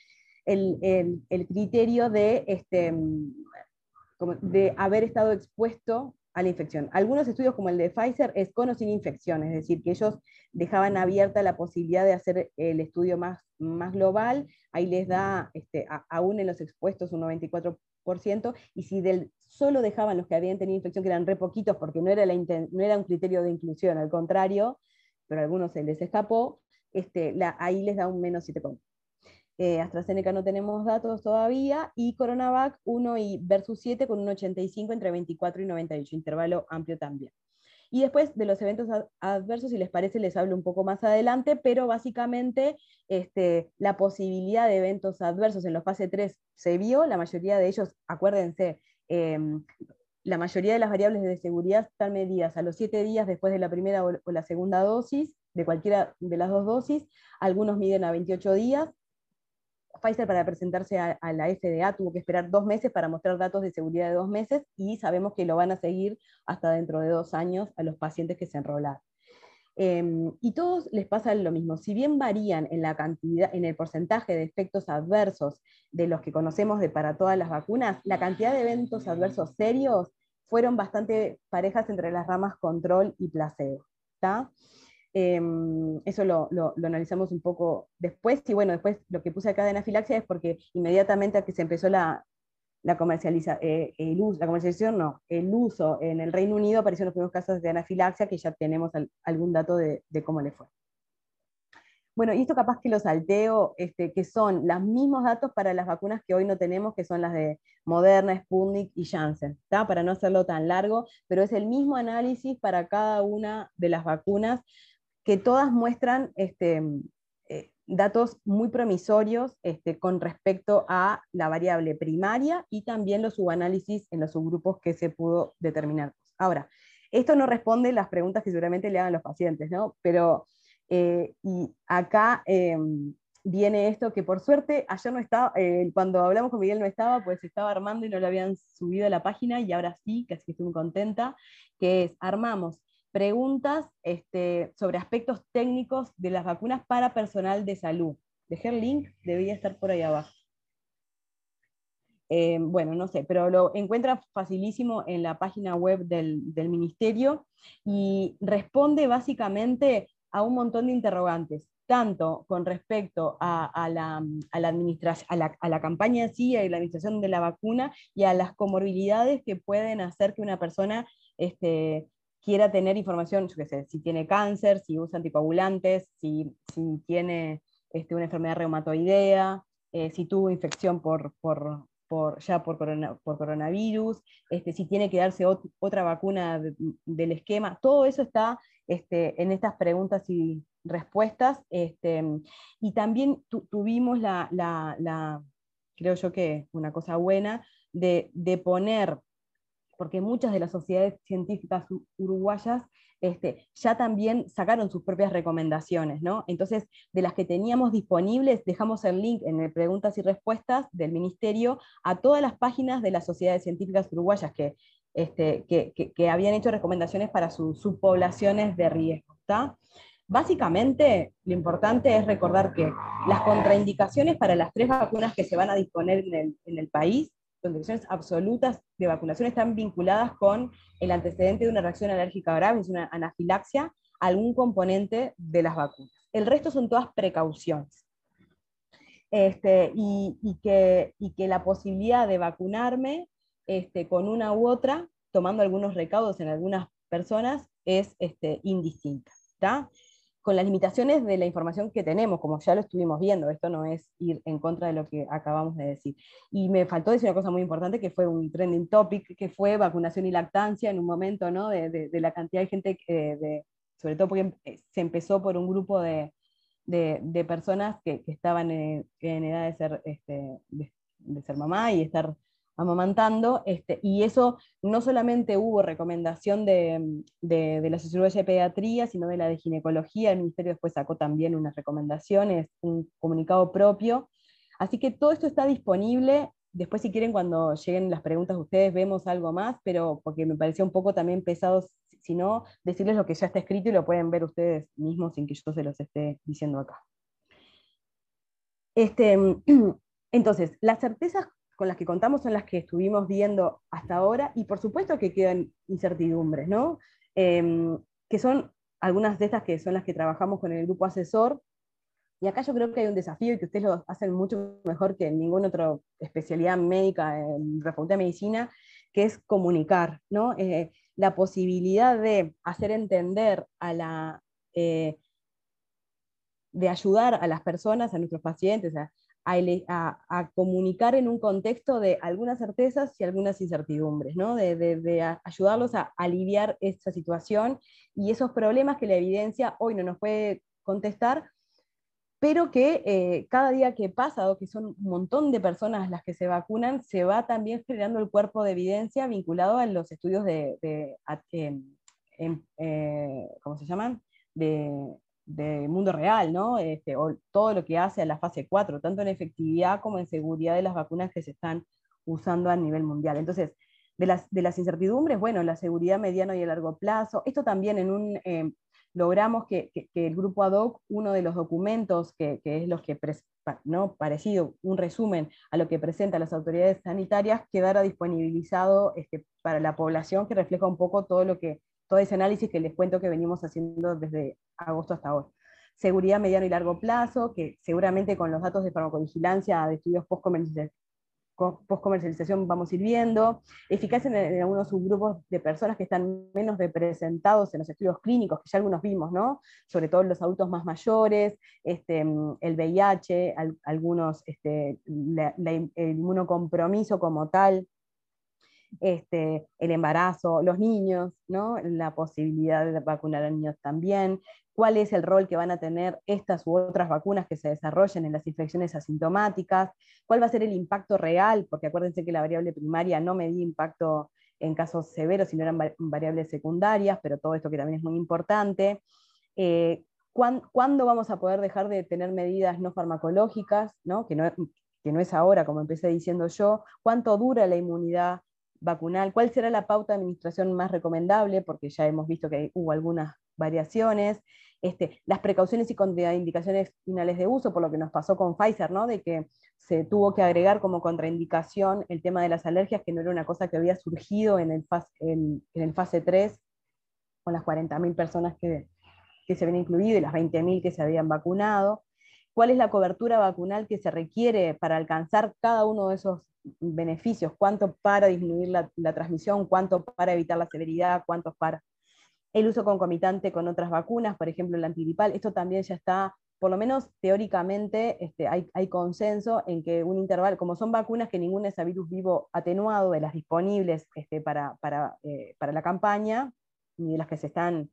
el, criterio de, este, de haber estado expuesto a la infección. Algunos estudios como el de Pfizer es con o sin infección, es decir, que ellos dejaban abierta la posibilidad de hacer el estudio más, más global, ahí les da, este, aún en los expuestos, un 94%, y si del, solo dejaban los que habían tenido infección, que eran re poquitos, porque no era, la, no era un criterio de inclusión, al contrario, pero a algunos se les escapó, este, ahí les da un menos 7%. Eh, AstraZeneca no tenemos datos todavía, y Coronavac 1 y versus 7 con un 85 entre 24 y 98, intervalo amplio también. Y después de los eventos adversos, si les parece, les hablo un poco más adelante, pero básicamente este, la posibilidad de eventos adversos en los fase 3 se vio, la mayoría de ellos, acuérdense, em, la mayoría de las variables de seguridad están medidas a los 7 días después de la primera o la segunda dosis, de cualquiera de las dos dosis, algunos miden a 28 días, Pfizer para presentarse a, la FDA tuvo que esperar dos meses para mostrar datos de seguridad de dos meses y sabemos que lo van a seguir hasta dentro de dos años a los pacientes que se enrolaron. Em, y todos les pasa lo mismo, si bien varían en la cantidad, en el porcentaje de efectos adversos de los que conocemos de para todas las vacunas, la cantidad de eventos adversos serios fueron bastante parejas entre las ramas control y placebo. Em, eso lo, analizamos un poco después, y bueno, después lo que puse acá de anafilaxia es porque inmediatamente a que se empezó la, la, comercializa, eh, el uso, la comercialización, no, el uso en el Reino Unido aparecieron los primeros casos de anafilaxia que ya tenemos algún dato de, cómo le fue. Bueno, y esto capaz que lo salteo, este, que son los mismos datos para las vacunas que hoy no tenemos, que son las de Moderna, Sputnik y Janssen, para no hacerlo tan largo, pero es el mismo análisis para cada una de las vacunas que todas muestran este, eh, datos muy promisorios este, con respecto a la variable primaria y también los subanálisis en los subgrupos que se pudo determinar. Ahora, esto no responde las preguntas que seguramente le hagan los pacientes, ¿no? Pero eh, y acá em, viene esto que por suerte ayer no estaba, eh, cuando hablamos con Miguel no estaba, pues estaba armando y no lo habían subido a la página y ahora sí, que estoy muy contenta, que es armamos preguntas este, sobre aspectos técnicos de las vacunas para personal de salud. Dejé el link, debería estar por ahí abajo. Eh, bueno, no sé, pero lo encuentra facilísimo en la página web del, ministerio y responde básicamente a un montón de interrogantes, tanto con respecto a, la, a, la, campaña en sí, a la administración de la vacuna y a las comorbilidades que pueden hacer que una persona este, quiera tener información, yo qué sé, si tiene cáncer, si usa anticoagulantes, si, si tiene este, una enfermedad reumatoidea, eh, si tuvo infección por, por, por ya por, por coronavirus, este, si tiene que darse otra vacuna del esquema, todo eso está este, en estas preguntas y respuestas. Este, y también tuvimos la, la, la, creo yo que una cosa buena, de, de poner porque muchas de las sociedades científicas uruguayas este, ya también sacaron sus propias recomendaciones, ¿no? Entonces, de las que teníamos disponibles, dejamos el link en el preguntas y respuestas del Ministerio a todas las páginas de las sociedades científicas uruguayas que, este, que, habían hecho recomendaciones para sus subpoblaciones de riesgo. Básicamente, lo importante es recordar que las contraindicaciones para las tres vacunas que se van a disponer en el, en el país condiciones absolutas de vacunación están vinculadas con el antecedente de una reacción alérgica grave, es una anafilaxia, algún componente de las vacunas. El resto son todas precauciones. Este, y, que, que, la posibilidad de vacunarme este, con una u otra, tomando algunos recaudos en algunas personas, es este, indistinta. ¿está? Con las limitaciones de la información que tenemos, como ya lo estuvimos viendo, esto no es ir en contra de lo que acabamos de decir. Y me faltó decir una cosa muy importante, que fue un trending topic, que fue vacunación y lactancia en un momento, ¿no? De, de, la cantidad de gente, de, sobre todo porque eh, se empezó por un grupo de, personas que, que, estaban en, edad de ser, este, de ser mamá y estar amamantando, este, y eso no solamente hubo recomendación de, de, la Sociología de Pediatría, sino de la de Ginecología, el Ministerio después sacó también unas recomendaciones, un comunicado propio, así que todo esto está disponible, después si quieren cuando lleguen las preguntas ustedes vemos algo más, pero porque me parecía un poco también pesado, si no, decirles lo que ya está escrito y lo pueden ver ustedes mismos sin que yo se los esté diciendo acá. Este, entonces, las certezas con las que contamos son las que estuvimos viendo hasta ahora y por supuesto que quedan incertidumbres, ¿no? Em, que son algunas de estas que son las que trabajamos con el grupo asesor. Y acá yo creo que hay un desafío y que ustedes lo hacen mucho mejor que en ninguna otra especialidad médica en la Facultad de Medicina, que es comunicar, ¿no? Eh, la posibilidad de hacer entender a la... Eh, de ayudar a las personas, a nuestros pacientes, a, comunicar en un contexto de algunas certezas y algunas incertidumbres, ¿no? de, ayudarlos a aliviar esta situación y esos problemas que la evidencia hoy no nos puede contestar, pero que eh, cada día que pasa, dado que son un montón de personas las que se vacunan, se va también generando el cuerpo de evidencia vinculado a los estudios de, eh, ¿cómo se llaman? De de mundo real, ¿no? Este, o todo lo que hace a la fase 4, tanto en efectividad como en seguridad de las vacunas que se están usando a nivel mundial. Entonces, de las, de las incertidumbres, bueno, la seguridad mediano y a largo plazo, esto también en un, eh, logramos que, el grupo ad hoc, uno de los documentos que, es los que, ¿no? parecido, un resumen a lo que presentan las autoridades sanitarias, quedara disponibilizado este, para la población, que refleja un poco todo lo que todo ese análisis que les cuento que venimos haciendo desde agosto hasta ahora. Seguridad mediano y largo plazo, que seguramente con los datos de farmacovigilancia de estudios post post-comercialización vamos a ir viendo, eficacia en, algunos subgrupos de personas que están menos representados en los estudios clínicos, que ya algunos vimos, ¿no? sobre todo los adultos más mayores, este, el VIH, algunos, este, el inmunocompromiso como tal, este, el embarazo, los niños, ¿no? la posibilidad de vacunar a niños también, cuál es el rol que van a tener estas u otras vacunas que se desarrollen en las infecciones asintomáticas, cuál va a ser el impacto real, porque acuérdense que la variable primaria no medía impacto en casos severos, sino eran variables secundarias, pero todo esto que también es muy importante. Eh, ¿Cuándo vamos a poder dejar de tener medidas no farmacológicas, ¿no? Que, no, que no es ahora, como empecé diciendo yo? ¿Cuánto dura la inmunidad vacunal? ¿Cuál será la pauta de administración más recomendable? Porque ya hemos visto que hubo algunas variaciones. Este, las precauciones y contraindicaciones finales de uso, por lo que nos pasó con Pfizer, ¿no? de que se tuvo que agregar como contraindicación el tema de las alergias, que no era una cosa que había surgido en el fase, en, el fase 3, con las 40.000 personas que, que se habían incluido y las 20.000 que se habían vacunado. ¿Cuál es la cobertura vacunal que se requiere para alcanzar cada uno de esos beneficios? ¿Cuánto para disminuir la, transmisión? ¿Cuánto para evitar la severidad? ¿Cuántos para el uso concomitante con otras vacunas, por ejemplo el antigripal, esto también ya está, por lo menos teóricamente, este, hay, consenso en que un intervalo, como son vacunas que ningún es a virus vivo atenuado de las disponibles este, para, eh, para, la campaña, ni de las que se están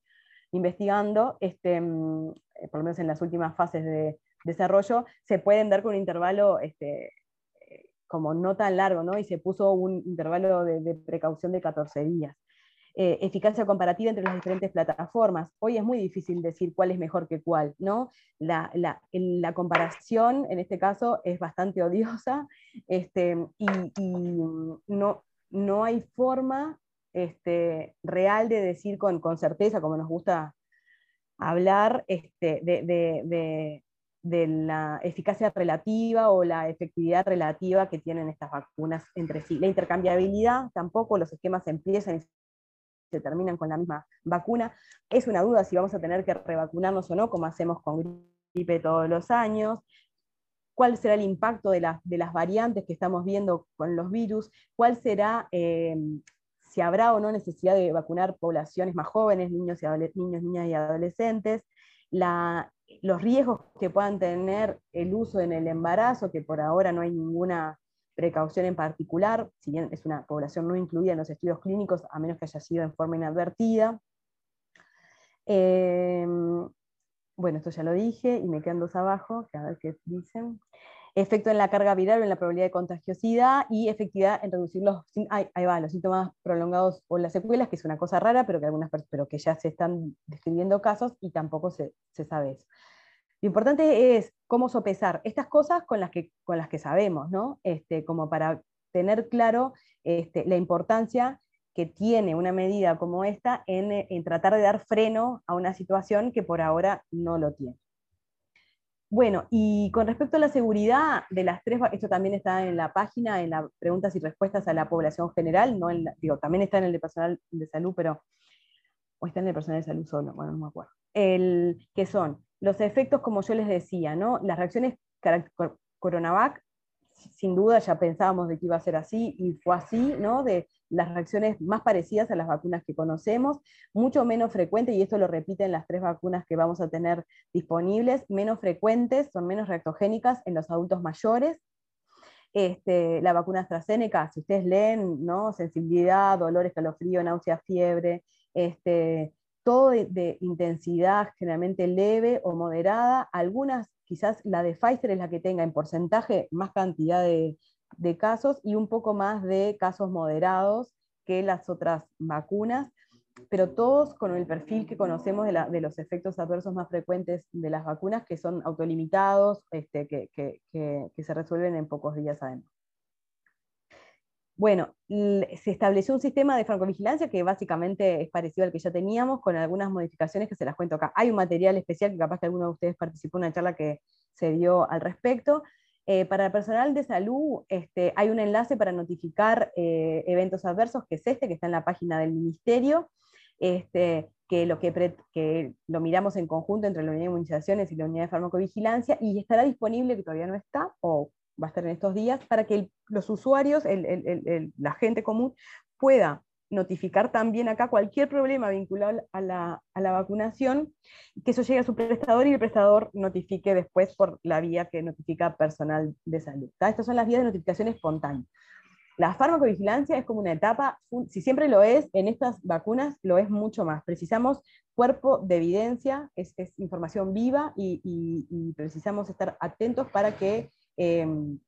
investigando, este, mm, eh, por lo menos en las últimas fases de desarrollo, se pueden dar con un intervalo este, eh, como no tan largo, ¿no? y se puso un intervalo de, precaución de 14 días. Eh, eficacia comparativa entre las diferentes plataformas. Hoy es muy difícil decir cuál es mejor que cuál, ¿no? La, la, comparación, en este caso, es bastante odiosa este, y, no, no hay forma este, real de decir con, con, certeza, como nos gusta hablar, este, de, de, la eficacia relativa o la efectividad relativa que tienen estas vacunas entre sí. La intercambiabilidad tampoco, los esquemas empiezan y se terminan con la misma vacuna. Es una duda si vamos a tener que revacunarnos o no, como hacemos con gripe todos los años. ¿Cuál será el impacto de, de las variantes que estamos viendo con los virus? ¿Cuál será, eh, si habrá o no necesidad de vacunar poblaciones más jóvenes, niños, y niños niñas y adolescentes? Los riesgos que puedan tener el uso en el embarazo, que por ahora no hay ninguna precaución en particular, si bien es una población no incluida en los estudios clínicos, a menos que haya sido en forma inadvertida. Em, bueno, esto ya lo dije y me quedan dos abajo, que a ver qué dicen. Efecto en la carga viral o en la probabilidad de contagiosidad y efectividad en reducir los, ahí va, los síntomas prolongados o las secuelas, que es una cosa rara, pero que, algunas, pero que ya se están describiendo casos y tampoco se, se sabe eso. Lo importante es cómo sopesar estas cosas con las que, con las que sabemos, ¿no? Este, como para tener claro este, la importancia que tiene una medida como esta en, tratar de dar freno a una situación que por ahora no lo tiene. Bueno, y con respecto a la seguridad de las tres, esto también está en la página, en las preguntas y respuestas a la población general, no digo, también está en el de personal de salud, pero, o está en el personal de salud solo, bueno, no me acuerdo, el, que son los efectos, como yo les decía, ¿no? las reacciones Coronavac, sin duda ya pensábamos de que iba a ser así y fue así, ¿no? de las reacciones más parecidas a las vacunas que conocemos, mucho menos frecuentes, y esto lo repiten las tres vacunas que vamos a tener disponibles, menos frecuentes, son menos reactogénicas en los adultos mayores. Este, la vacuna AstraZeneca, si ustedes leen, ¿no? sensibilidad, dolor, escalofrío, náusea, fiebre, este, todo de, intensidad generalmente leve o moderada. Algunas, quizás la de Pfizer es la que tenga en porcentaje más cantidad de, casos y un poco más de casos moderados que las otras vacunas, pero todos con el perfil que conocemos de, los efectos adversos más frecuentes de las vacunas, que son autolimitados, este, que, que se resuelven en pocos días además. Bueno, se estableció un sistema de farmacovigilancia que básicamente es parecido al que ya teníamos, con algunas modificaciones que se las cuento acá. Hay un material especial que capaz que alguno de ustedes participó en una charla que se dio al respecto. Eh, para el personal de salud este, hay un enlace para notificar eh, eventos adversos, que es este, que está en la página del ministerio. este, que, lo miramos en conjunto entre la unidad de inmunizaciones y la unidad de farmacovigilancia, y estará disponible, que todavía no está, o va a estar en estos días, para que los usuarios, la gente común, pueda notificar también acá cualquier problema vinculado a la, vacunación, que eso llegue a su prestador y el prestador notifique después por la vía que notifica personal de salud. Estas son las vías de notificación espontánea. La farmacovigilancia es como una etapa, si siempre lo es, en estas vacunas lo es mucho más. Precisamos cuerpo de evidencia, es, información viva y, precisamos estar atentos para que em,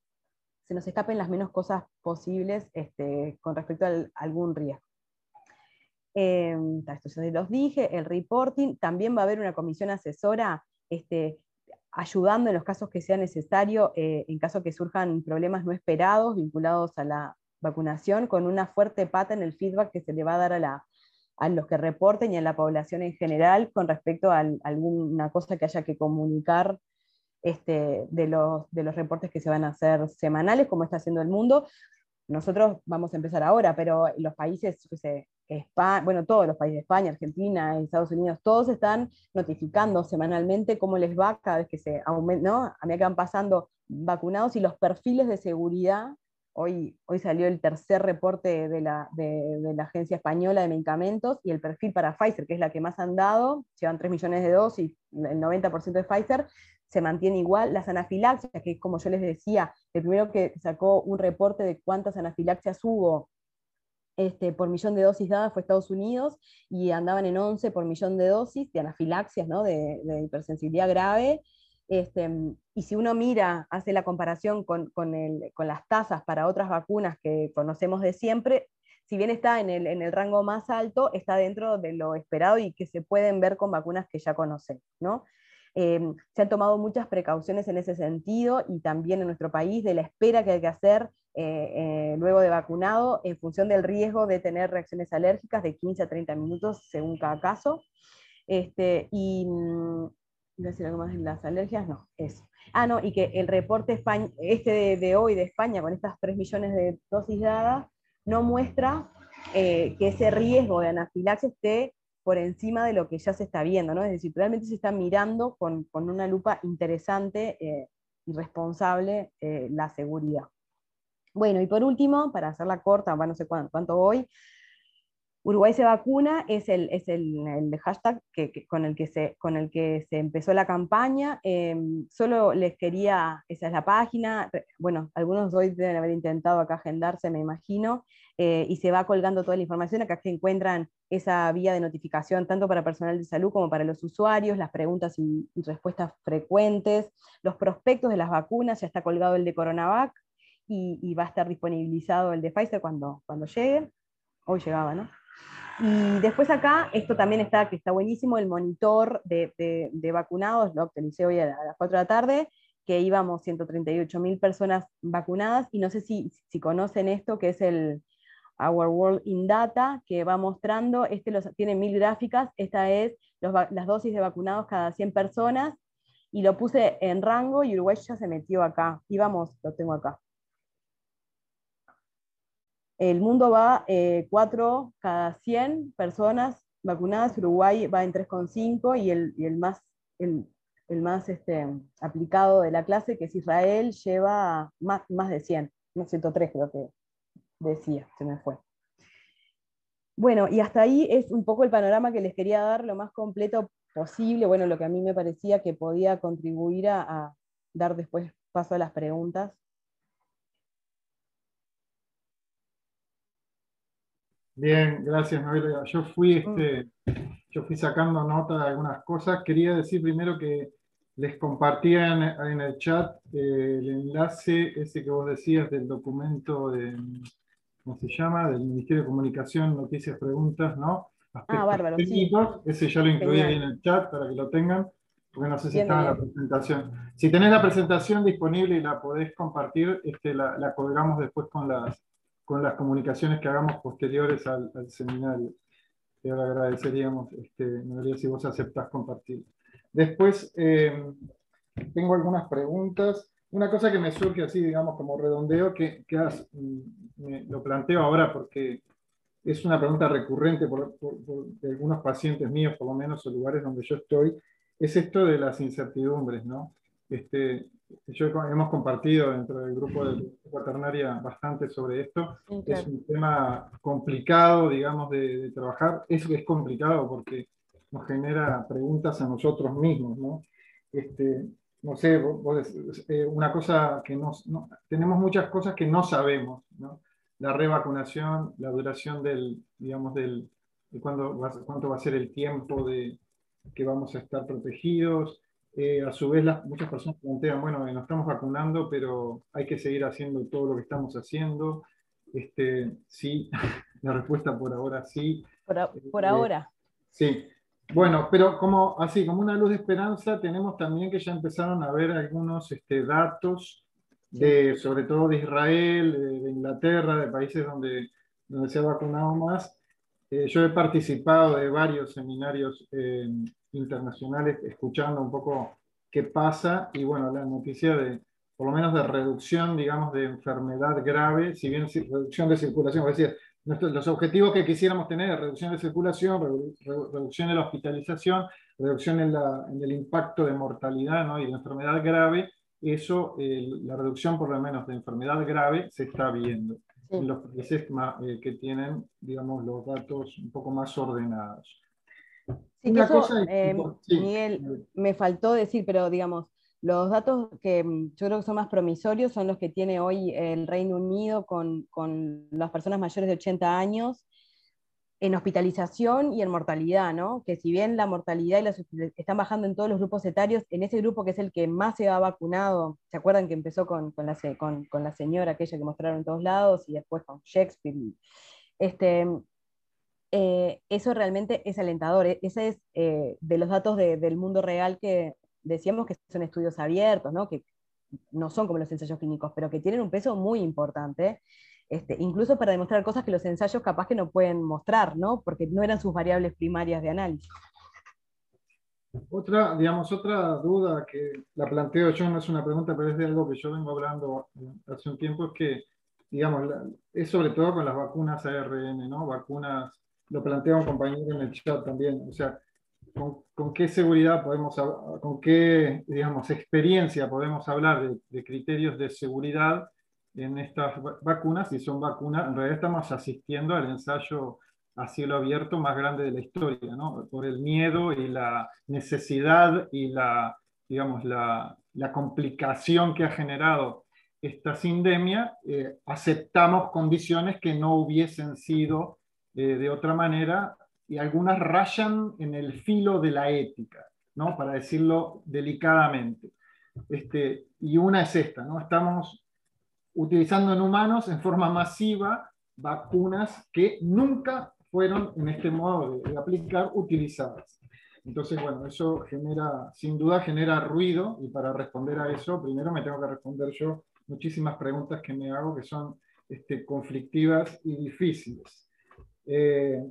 se nos escapen las menos cosas posibles este, con respecto a algún riesgo. Eh, esto ya los dije, el reporting, también va a haber una comisión asesora este, ayudando en los casos que sea necesario, eh, en caso que surjan problemas no esperados vinculados a la vacunación, con una fuerte pata en el feedback que se le va a dar a, la, a los que reporten y a la población en general con respecto a, alguna cosa que haya que comunicar este, de, los, de los reportes que se van a hacer semanales, como está haciendo el mundo. Nosotros vamos a empezar ahora, pero los países, que sé, España, bueno, todos los países, España, Argentina, Estados Unidos, todos están notificando semanalmente cómo les va cada vez que se aumenta, ¿no? A medida que van pasando vacunados y los perfiles de seguridad. Hoy, hoy salió el tercer reporte de la, de, la Agencia Española de Medicamentos y el perfil para Pfizer, que es la que más han dado, llevan 3 millones de dosis, el 90% de Pfizer, se mantiene igual. Las anafilaxias, que como yo les decía, el primero que sacó un reporte de cuántas anafilaxias hubo este, por millón de dosis dadas fue Estados Unidos y andaban en 11 por millón de dosis de anafilaxias, ¿no? de, hipersensibilidad grave. Este, y si uno mira, hace la comparación con, las tasas para otras vacunas que conocemos de siempre, si bien está en el, rango más alto, está dentro de lo esperado y que se pueden ver con vacunas que ya conocemos. ¿no? Em, se han tomado muchas precauciones en ese sentido y también en nuestro país de la espera que hay que hacer eh, eh, luego de vacunado en función del riesgo de tener reacciones alérgicas de 15 a 30 minutos según cada caso. Este, y, mm, ¿Voy a decir algo más las alergias? No, eso. Ah, no, y que el reporte este de, hoy de España, con estas 3 millones de dosis dadas, no muestra eh, que ese riesgo de anafilaxia esté por encima de lo que ya se está viendo, ¿no? Es decir, realmente se está mirando con, una lupa interesante y responsable la seguridad. Bueno, y por último, para hacerla corta, no sé cuánto, voy, Uruguay se vacuna es el, es el, hashtag que, con, el que se, con el que se empezó la campaña. Em, solo les quería, esa es la página, bueno, algunos hoy deben haber intentado acá agendarse, me imagino, eh, y se va colgando toda la información. Acá se encuentran esa vía de notificación tanto para personal de salud como para los usuarios, las preguntas y, respuestas frecuentes, los prospectos de las vacunas, ya está colgado el de Coronavac y, va a estar disponibilizado el de Pfizer cuando, cuando llegue. Hoy llegaba, ¿no? Y después acá, esto también está, que está buenísimo, el monitor de, vacunados, lo actualicé hoy a las 4 de la tarde, que íbamos 138 mil personas vacunadas, y no sé si, si conocen esto, que es el Our World in Data, que va mostrando, este los, tiene mil gráficas, esta es las dosis de vacunados cada 100 personas, y lo puse en rango y Uruguay ya se metió acá, íbamos, lo tengo acá, el mundo va 4 eh, cada 100 personas vacunadas, Uruguay va en 3,5 y el, y el más, el, más este, aplicado de la clase, que es Israel, lleva más, más de 100, no 103 creo que decía, se me fue. Bueno, y hasta ahí es un poco el panorama que les quería dar lo más completo posible, bueno, lo que a mí me parecía que podía contribuir a dar después paso a las preguntas. Bien, gracias Noelia. Yo fui, mm. este, yo fui sacando nota de algunas cosas. Quería decir primero que les compartía en, el chat eh, el enlace ese que vos decías del documento de, ¿cómo se llama? Del Ministerio de Comunicación, Noticias, Preguntas, ¿no? ah, bárbaro, técnicos. Ese ya lo incluí ahí en el chat para que lo tengan, porque no sé si está en la presentación. Si tenés la presentación disponible y la podés compartir, este, la, la colgamos después con las con las comunicaciones que hagamos posteriores al, seminario. Te agradeceríamos, este, si vos aceptás compartir. Después, eh, tengo algunas preguntas. Una cosa que me surge así, digamos, como redondeo, que, mm, lo planteo ahora porque es una pregunta recurrente por, de algunos pacientes míos, por lo menos en lugares donde yo estoy, es esto de las incertidumbres, ¿no? Este, yo hemos compartido dentro del grupo de cuaternaria bastante sobre esto. Es un tema complicado, digamos, de, trabajar. Es es complicado porque nos genera preguntas a nosotros mismos, ¿no? Este, no sé, eh, una cosa que no, tenemos muchas cosas que no sabemos, ¿no? La revacunación, la duración del, digamos, del, de cuándo, cuánto va a ser el tiempo de que vamos a estar protegidos, eh, a su vez, muchas personas plantean, bueno, nos estamos vacunando, pero hay que seguir haciendo todo lo que estamos haciendo. Este, sí, la respuesta por ahora sí. Por, eh, ahora. Sí. Bueno, pero como así, como una luz de esperanza, tenemos también que ya empezaron a ver algunos este, datos, de, sobre todo de Israel, de, Inglaterra, de países donde, donde se ha vacunado más. Eh, yo he participado de varios seminarios internacionales escuchando un poco qué pasa y bueno, la noticia de, por lo menos de reducción, digamos, de enfermedad grave, si bien reducción de circulación, es decir, los objetivos que quisiéramos tener, reducción de circulación, reducción de la hospitalización, reducción en, la, en el impacto de mortalidad ¿no? y de enfermedad grave, eso, la reducción por lo menos de enfermedad grave se está viendo en los países eh, que tienen, digamos, los datos un poco más ordenados. Sí, que eso, eh, Miguel, me faltó decir, pero digamos, los datos que mm, yo creo que son más promisorios son los que tiene hoy el Reino Unido con, con las personas mayores de 80 años en hospitalización y en mortalidad, ¿no? Que si bien la mortalidad y la están bajando en todos los grupos etarios, en ese grupo que es el que más se ha vacunado, ¿se acuerdan que empezó con, con, la, con, con la, señora aquella que mostraron en todos lados y después con Shakespeare? Este, eh, eso realmente es alentador. E-, ese es eh, de los datos del mundo real que decíamos que son estudios abiertos, ¿no? que no son como los ensayos clínicos, pero que tienen un peso muy importante, este, incluso para demostrar cosas que los ensayos capaz que no pueden mostrar, ¿no? porque no eran sus variables primarias de análisis. Otra, digamos, otra duda que la planteo yo, no es una pregunta, pero es de algo que yo vengo hablando hace un tiempo, es que, digamos, es sobre todo con las vacunas ARN, ¿no? Vacunas lo plantea un compañero en el chat también, o sea, ¿con, qué seguridad podemos, con qué, digamos, experiencia podemos hablar de, criterios de seguridad en estas vacunas? Si son vacunas, en realidad estamos asistiendo al ensayo a cielo abierto más grande de la historia, ¿no? Por el miedo y la necesidad y la, digamos, la, la complicación que ha generado esta sindemia, eh, aceptamos condiciones que no hubiesen sido de otra manera, y algunas rayan en el filo de la ética, ¿no? para decirlo delicadamente. Este, y una es esta, ¿no? estamos utilizando en humanos en forma masiva vacunas que nunca fueron en este modo de, aplicar utilizadas. Entonces, bueno, eso genera, sin duda genera ruido y para responder a eso, primero me tengo que responder yo muchísimas preguntas que me hago que son este, conflictivas y difíciles. Eh,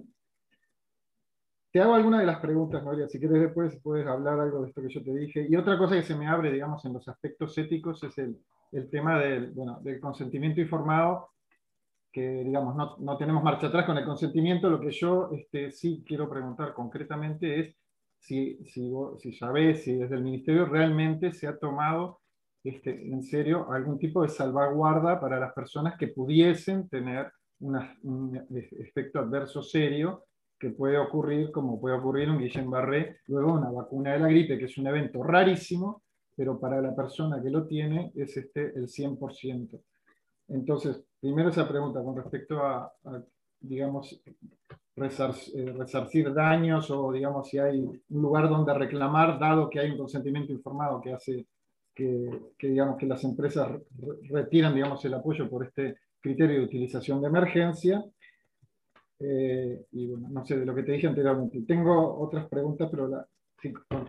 te hago alguna de las preguntas, María, si quieres después puedes hablar algo de esto que yo te dije. Y otra cosa que se me abre, digamos, en los aspectos éticos es el, el tema del, bueno, del consentimiento informado, que, digamos, no, no, tenemos marcha atrás con el consentimiento. Lo que yo este, sí quiero preguntar concretamente es si, si, si sabés, si desde el Ministerio realmente se ha tomado este, en serio algún tipo de salvaguarda para las personas que pudiesen tener un efecto adverso serio que puede ocurrir, como puede ocurrir un Guillain-Barré, luego una vacuna de la gripe, que es un evento rarísimo, pero para la persona que lo tiene es este el 100%. Entonces, primero esa pregunta con respecto a, digamos, eh, resarcir daños o, digamos, si hay un lugar donde reclamar, dado que hay un consentimiento informado que hace que, que digamos, que las empresas retiran, digamos, el apoyo por este criterio de utilización de emergencia. Eh, y bueno, no sé, de lo que te dije anteriormente. Tengo otras preguntas, pero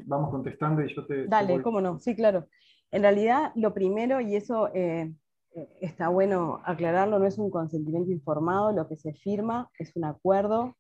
vamos contestando y yo te... Dale, cómo no, sí, claro. En realidad, lo primero, y eso eh, está bueno aclararlo, no es un consentimiento informado, lo que se firma es un acuerdo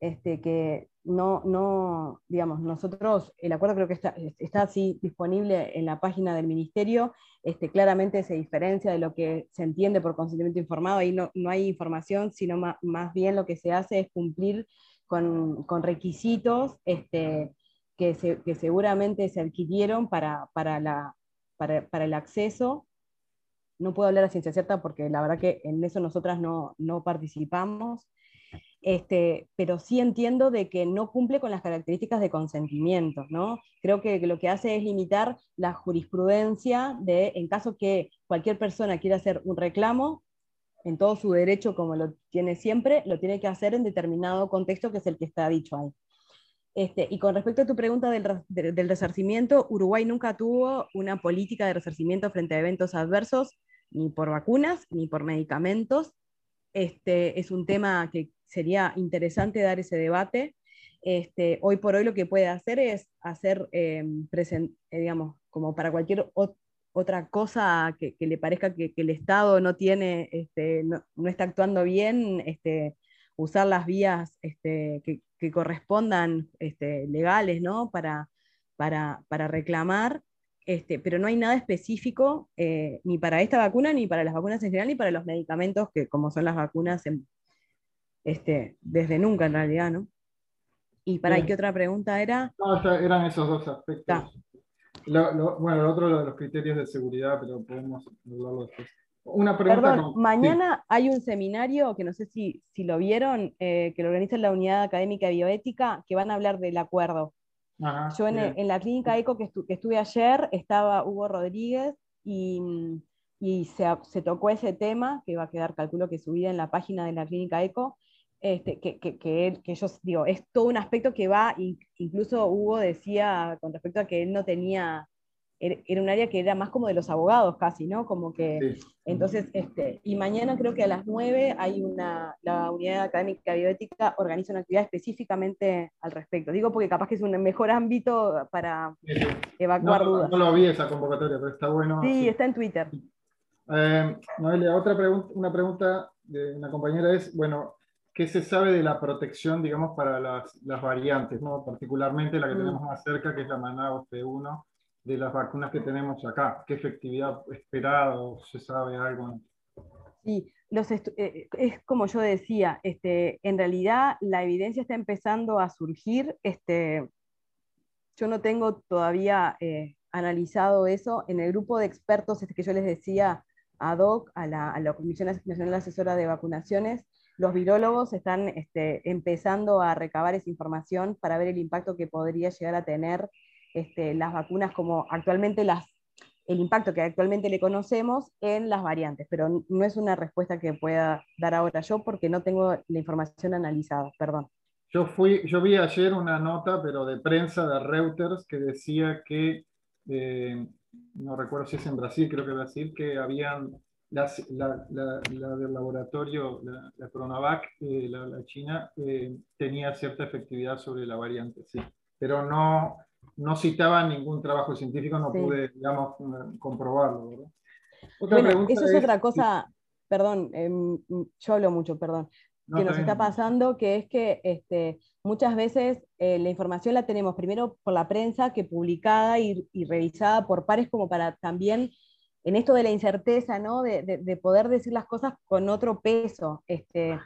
este, que no, no, digamos, nosotros, el acuerdo creo que está, está así disponible en la página del ministerio, este, claramente se diferencia de lo que se entiende por consentimiento informado, ahí no, no hay información, sino más, más, bien lo que se hace es cumplir con, con requisitos este, que, que, seguramente se adquirieron para, para, la, para, para, el acceso. No puedo hablar a ciencia cierta porque la verdad que en eso nosotras no, no participamos, este, pero sí entiendo de que no cumple con las características de consentimiento, ¿no? Creo que lo que hace es limitar la jurisprudencia de, en caso que cualquier persona quiera hacer un reclamo, en todo su derecho, como lo tiene siempre, lo tiene que hacer en determinado contexto que es el que está dicho ahí. Este, y con respecto a tu pregunta del, del, resarcimiento, Uruguay nunca tuvo una política de resarcimiento frente a eventos adversos, ni por vacunas, ni por medicamentos. Este, es un tema que sería interesante dar ese debate. Este, hoy por hoy lo que puede hacer es hacer, eh, digamos, como para cualquier otra cosa que, le parezca que, el Estado no tiene, este, no, está actuando bien, este, usar las vías que, correspondan legales ¿no? para, reclamar. Pero no hay nada específico eh, ni para esta vacuna, ni para las vacunas en general, ni para los medicamentos, que como son las vacunas en, este, desde nunca en realidad, ¿no? Y para ahí, ¿qué otra pregunta era? No, eran esos dos aspectos. Lo, lo, bueno, lo otro de los criterios de seguridad, pero podemos hablarlo después. Una pregunta. Perdón, con... mañana sí. hay un seminario que no sé si, si lo vieron, eh, que lo organiza la Unidad Académica de Bioética, que van a hablar del acuerdo. Ajá, Yo en, en, la clínica ECO que, estu que, estuve ayer estaba Hugo Rodríguez y, y se, se, tocó ese tema, que va a quedar, calculo que subida en la página de la clínica ECO, este, que, que, que, que, yo digo, es todo un aspecto que va, incluso Hugo decía con respecto a que él no tenía, era un área que era más como de los abogados casi, ¿no? Como que, sí. entonces, este, y mañana creo que a las 9 hay una, la Unidad Académica Bioética organiza una actividad específicamente al respecto. Digo porque capaz que es un mejor ámbito para sí, sí. evacuar no, dudas. No lo vi esa convocatoria, pero está bueno. Sí, está en Twitter. Eh, Noelia, otra pregunta, una pregunta de una compañera es, bueno, ¿qué se sabe de la protección, digamos, para las, las variantes, ¿no? particularmente la que mm. tenemos más cerca, que es la Manaus P1, de las vacunas que tenemos acá? ¿Qué efectividad esperada o se sabe algo? Sí, los eh, es como yo decía, este, en realidad la evidencia está empezando a surgir. Este, yo no tengo todavía eh, analizado eso. En el grupo de expertos este que yo les decía ad hoc a la, a la Comisión Nacional Asesora de Vacunaciones, los virólogos están este, empezando a recabar esa información para ver el impacto que podría llegar a tener este, las vacunas como actualmente el impacto que actualmente le conocemos en las variantes, pero no es una respuesta que pueda dar ahora yo porque no tengo la información analizada, perdón. Yo, fui, yo vi ayer una nota, pero de prensa de Reuters, que decía que, eh, no recuerdo si es en Brasil, creo que Brasil, que habían la, la, la, la, del laboratorio, la, Coronavac, eh, la, China, eh, tenía cierta efectividad sobre la variante, sí. Pero no, no citaba ningún trabajo científico, no sí. pude, digamos, comprobarlo. ¿verdad? Otra bueno, eso es, es, otra cosa, perdón, eh, yo hablo mucho, perdón, no, que nos está pasando, que es que este, muchas veces eh, la información la tenemos primero por la prensa que publicada y, y revisada por pares como para también en esto de la incerteza, ¿no? de, de, de poder decir las cosas con otro peso. Este,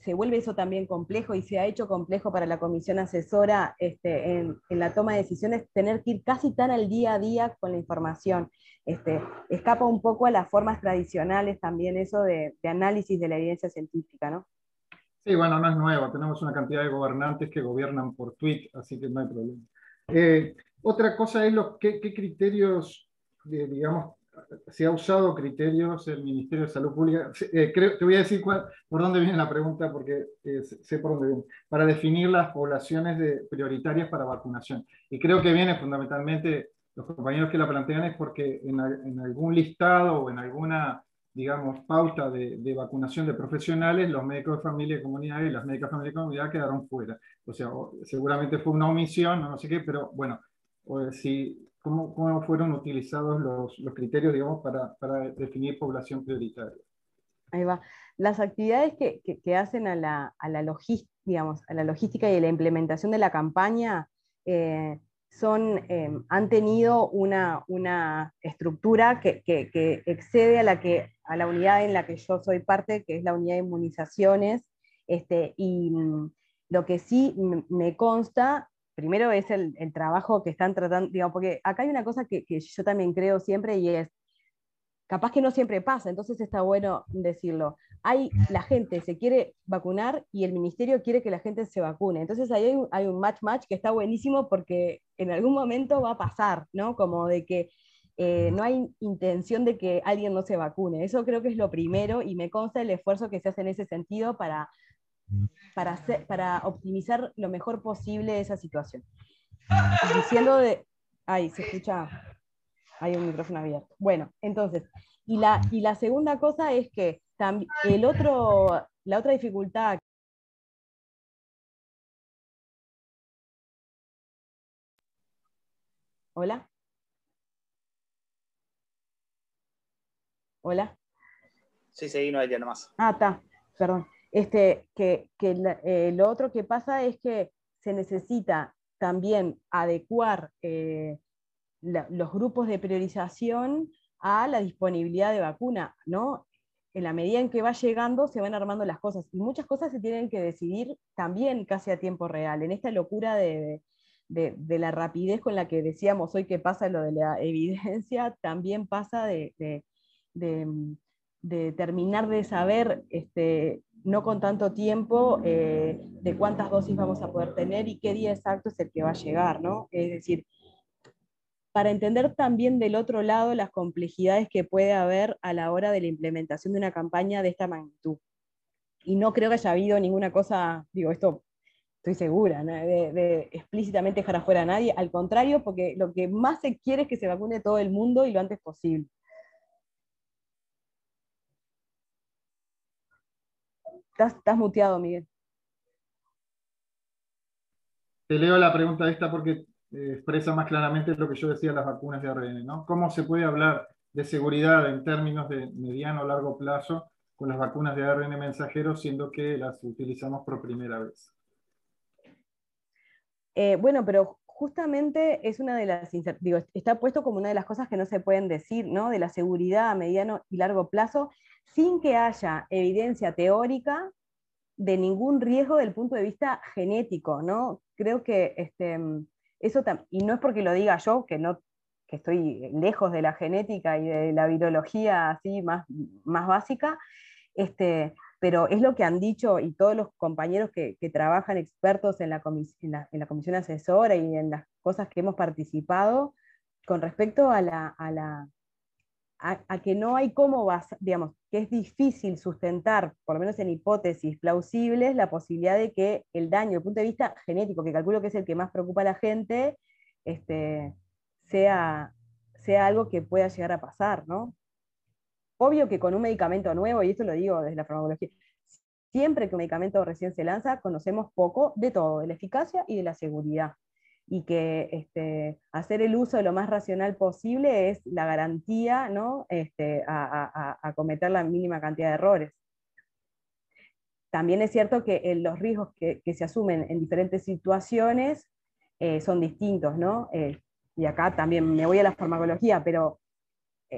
se, vuelve eso también complejo y se ha hecho complejo para la comisión asesora este, en, la toma de decisiones tener que ir casi tan al día a día con la información. Este, escapa un poco a las formas tradicionales también eso de, análisis de la evidencia científica, ¿no? Sí, bueno, no es nuevo. Tenemos una cantidad de gobernantes que gobiernan por tweet, así que no hay problema. Eh, otra cosa es los, qué, criterios, digamos, se ha usado criterios el Ministerio de Salud Pública. Eh, creo, te voy a decir por dónde viene la pregunta, porque eh, sé por dónde viene. Para definir las poblaciones prioritarias para vacunación. Y creo que viene fundamentalmente, los compañeros que la plantean es porque en, algún listado o en alguna, digamos, pauta de, vacunación de profesionales, los médicos de familia y comunidad y las médicas de familia y comunidad quedaron fuera. O sea, seguramente fue una omisión, no sé qué, pero bueno, si cómo, cómo fueron utilizados los, los criterios, digamos, para, para, definir población prioritaria. Ahí va. Las actividades que, que, que hacen a la, a la, logística, digamos, a la logística y la implementación de la campaña, son, han tenido una, una estructura que, que, excede a la, que, a la unidad en la que yo soy parte, que es la unidad de inmunizaciones, este, y mm, lo que sí me consta primero es el, trabajo que están tratando, digamos, porque acá hay una cosa que, yo también creo siempre y es, capaz que no siempre pasa, entonces está bueno decirlo. Hay, la gente se quiere vacunar y el ministerio quiere que la gente se vacune. Entonces ahí hay un, match-match que está buenísimo porque en algún momento va a pasar, ¿no? Como de que eh, no hay intención de que alguien no se vacune. Eso creo que es lo primero y me consta el esfuerzo que se hace en ese sentido para para, para optimizar lo mejor posible esa situación. Diciendo de... Ay, se escucha... Hay un micrófono abierto. Bueno, entonces, y la, y la segunda cosa es que el otro, la otra dificultad Hola. Hola. Sí, sí, no hay nada más. Ah, está, perdón. Este, que, eh, lo otro que pasa es que se necesita también adecuar eh, los grupos de priorización a la disponibilidad de vacuna, ¿no? En la medida en que va llegando, se van armando las cosas. Y muchas cosas se tienen que decidir también casi a tiempo real. En esta locura de, la rapidez con la que decíamos hoy que pasa lo de la evidencia, también pasa de, terminar de saber este, no con tanto tiempo eh, de cuántas dosis vamos a poder tener y qué día exacto es el que va a llegar, ¿no? Es decir, para entender también del otro lado las complejidades que puede haber a la hora de la implementación de una campaña de esta magnitud. Y no creo que haya habido ninguna cosa, digo, esto estoy segura, de, de, explícitamente dejar afuera a nadie, al contrario, porque lo que más se quiere es que se vacune todo el mundo y lo antes posible. Estás, muteado, Miguel. Te leo la pregunta esta porque eh, expresa más claramente lo que yo decía de las vacunas de ARN, ¿no? ¿Cómo se puede hablar de seguridad en términos de mediano o largo plazo con las vacunas de ARN mensajero, siendo que las utilizamos por primera vez? Eh, bueno, pero justamente es una de las, digo, está puesto como una de las cosas que no se pueden decir, ¿no? De la seguridad a mediano y largo plazo, sin que haya evidencia teórica de ningún riesgo del punto de vista genético, ¿no? Creo que este, eso, y no es porque lo diga yo, que, no, que estoy lejos de la genética y de la virología así más, más básica, este, pero es lo que han dicho y todos los compañeros que, trabajan expertos en la, comisión asesora y en las cosas que hemos participado con respecto a la, que no hay cómo, digamos, que es difícil sustentar, por lo menos en hipótesis plausibles, la posibilidad de que el daño, desde el punto de vista genético, que calculo que es el que más preocupa a la gente, este, sea, sea algo que pueda llegar a pasar, ¿no? Obvio que con un medicamento nuevo, y esto lo digo desde la farmacología, siempre que un medicamento recién se lanza, conocemos poco de todo, de la eficacia y de la seguridad y que este, hacer el uso lo más racional posible es la garantía ¿no? Este, a, cometer la mínima cantidad de errores. También es cierto que eh, los riesgos que, se asumen en diferentes situaciones eh, son distintos, ¿no? Eh, y acá también me voy a la farmacología, pero